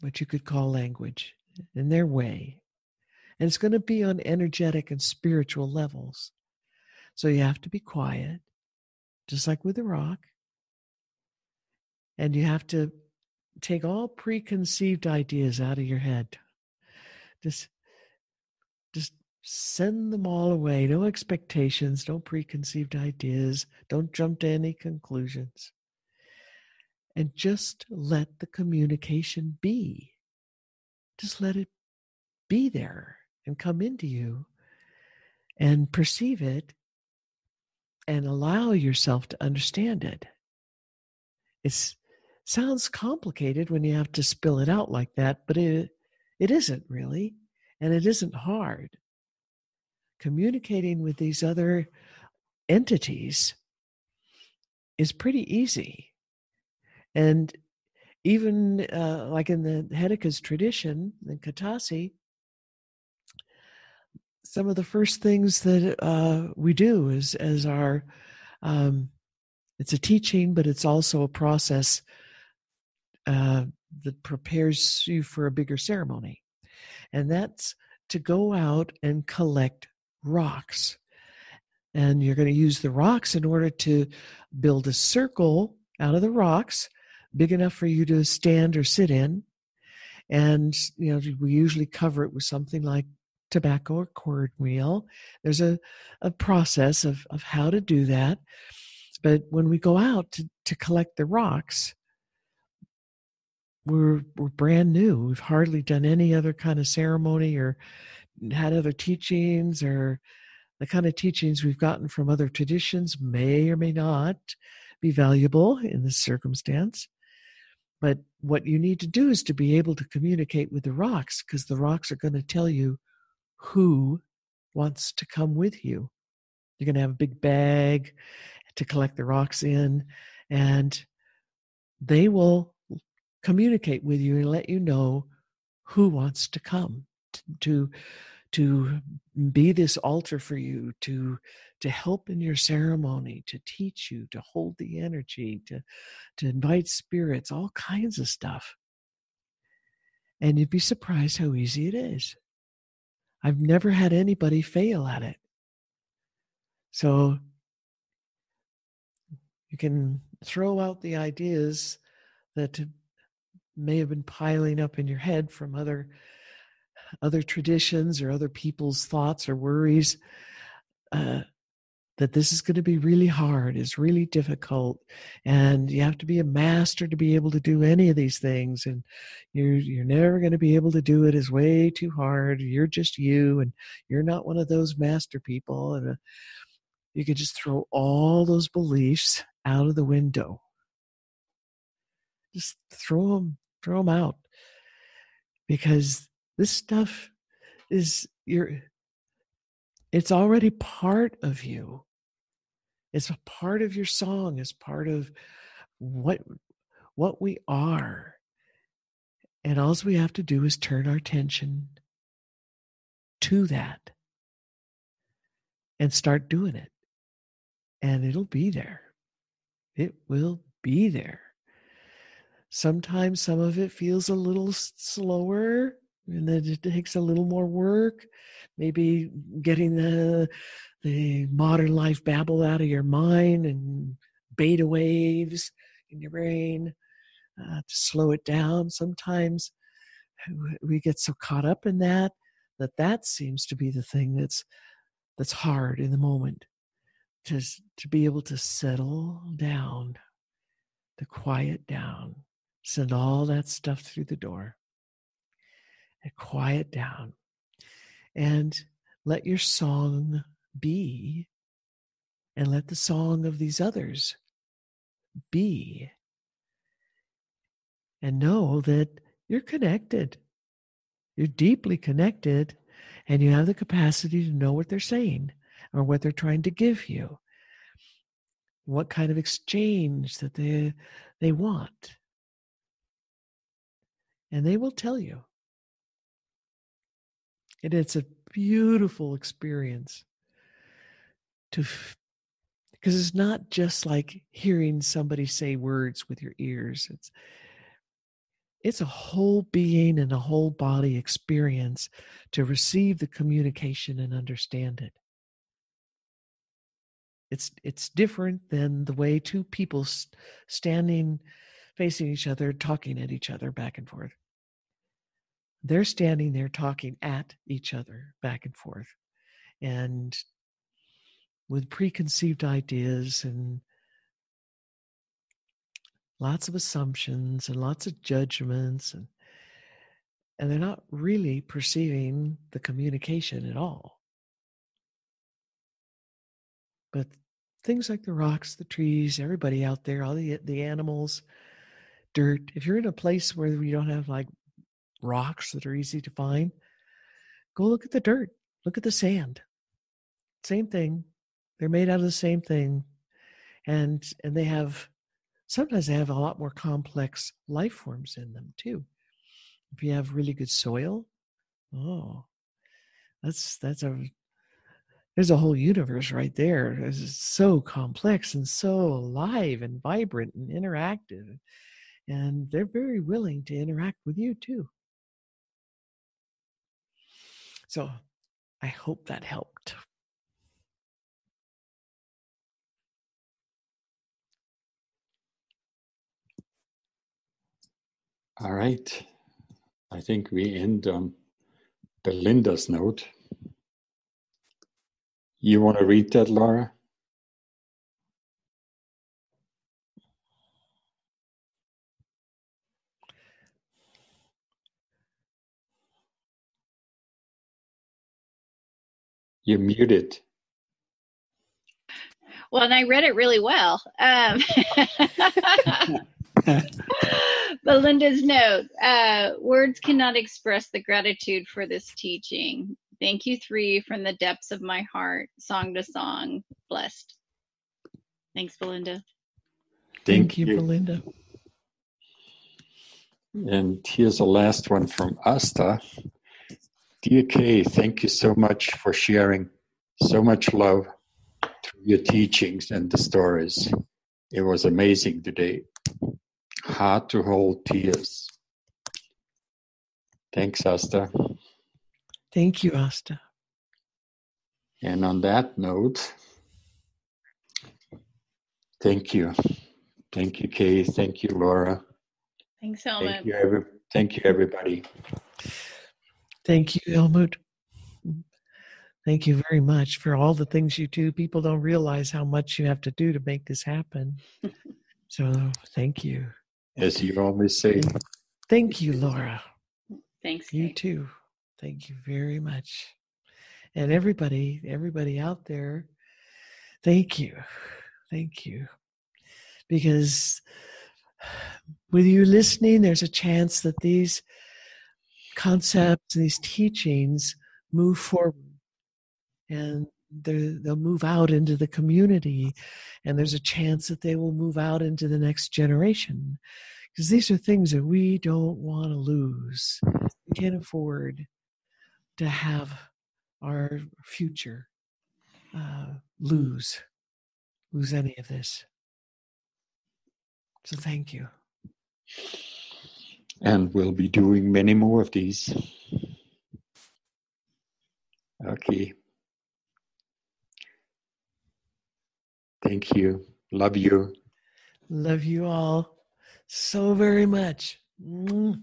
what you could call language, in their way. And it's going to be on energetic and spiritual levels. So you have to be quiet, just like with the rock. And you have to take all preconceived ideas out of your head. Just just send them all away. No expectations, no preconceived ideas. Don't jump to any conclusions. And just let the communication be. Just let it be there and come into you and perceive it and allow yourself to understand it. It sounds complicated when you have to spill it out like that, but it it isn't really, and it isn't hard communicating with these other entities is pretty easy. And even uh, like in the Hetakas tradition, in Katasi, some of the first things that uh, we do is as our um, it's a teaching, but it's also a process uh, that prepares you for a bigger ceremony, and that's to go out and collect rocks. And you're going to use the rocks in order to build a circle out of the rocks big enough for you to stand or sit in. And, you know, we usually cover it with something like tobacco or cornmeal. There's a, a process of, of how to do that. But when we go out to, to collect the rocks, we're, we're brand new. We've hardly done any other kind of ceremony or had other teachings or the kind of teachings we've gotten from other traditions may or may not be valuable in this circumstance. But what you need to do is to be able to communicate with the rocks because the rocks are going to tell you who wants to come with you. You're going to have a big bag to collect the rocks in, and they will communicate with you and let you know who wants to come to to be this altar for you to to help in your ceremony to teach you to hold the energy to to invite spirits all kinds of stuff and you'd be surprised how easy it is i've never had anybody fail at it. So you can throw out the ideas that may have been piling up in your head from other other traditions or other people's thoughts or worries uh, that this is going to be really hard is really difficult and you have to be a master to be able to do any of these things and you're you're never going to be able to do it is way too hard you're just you and you're not one of those master people and uh, you could just throw all those beliefs out of the window. Just throw them throw them out because this stuff is your it's already part of you it's a part of your song it's part of what what we are and all we have to do is turn our attention to that and start doing it and it'll be there it will be there. Sometimes some of it feels a little slower and it takes a little more work. Maybe getting the the modern life babble out of your mind and beta waves in your brain uh, to slow it down. Sometimes we get so caught up in that that that seems to be the thing that's that's hard in the moment to to be able to settle down to quiet down send all that stuff through the door and quiet down and let your song be and let the song of these others be and know that you're connected. You're deeply connected, and you have the capacity to know what they're saying or what they're trying to give you, what kind of exchange that they, they want. And they will tell you. And it's a beautiful experience to because it's not just like hearing somebody say words with your ears it's it's a whole being and a whole body experience to receive the communication and understand it. It's it's different than the way two people standing facing each other talking at each other back and forth. They're standing there talking at each other back and forth and with preconceived ideas and lots of assumptions and lots of judgments and and they're not really perceiving the communication at all. But things like the rocks the trees everybody out there all the the animals dirt if you're in a place where you don't have like rocks that are easy to find go look at the dirt look at the sand. Same thing they're made out of the same thing and and they have sometimes they have a lot more complex life forms in them too. If you have really good soil, oh, that's that's a there's a whole universe right there. It's so complex and so alive and vibrant and interactive. And they're very willing to interact with you too. So I hope that helped. All right. I think we end on Belinda's note. You want to read that, Laura? You're muted. Well, and I read it really well. Um, Belinda's note uh, Words cannot express the gratitude for this teaching. Thank you, three, from the depths of my heart, song to song. Blessed. Thanks, Belinda. Thank, Thank you, you, Belinda. And here's the last one from Asta. Dear Kay, thank you so much for sharing so much love through your teachings and the stories. It was amazing today hard to hold tears. Thanks, Asta. Thank you, Asta. And on that note, thank you. Thank you, Kay. Thank you, Laura. Thanks, Helmut. Thank you, every, thank you everybody. Thank you, Helmut. Thank you very much for all the things you do. People don't realize how much you have to do to make this happen. so, thank you as you always say. Thank you, Laura. Thanks. You too. Thank you very much. And everybody, everybody out there, thank you. Thank you. Because with you listening, there's a chance that these concepts, these teachings move forward. And they'll move out into the community and there's a chance that they will move out into the next generation because these are things that we don't want to lose we can't afford to have our future uh, lose lose any of this So thank you. And we'll be doing many more of these. Okay. Thank you. Love you. Love you all so very much. Mm.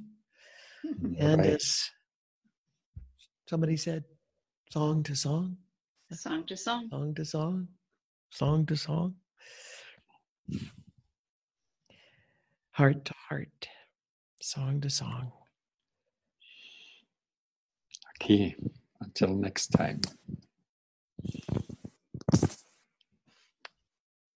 And Bye-bye. as somebody said, song to song, Song to song. song to song, song to song, heart to heart, song to song. Okay. Until next time.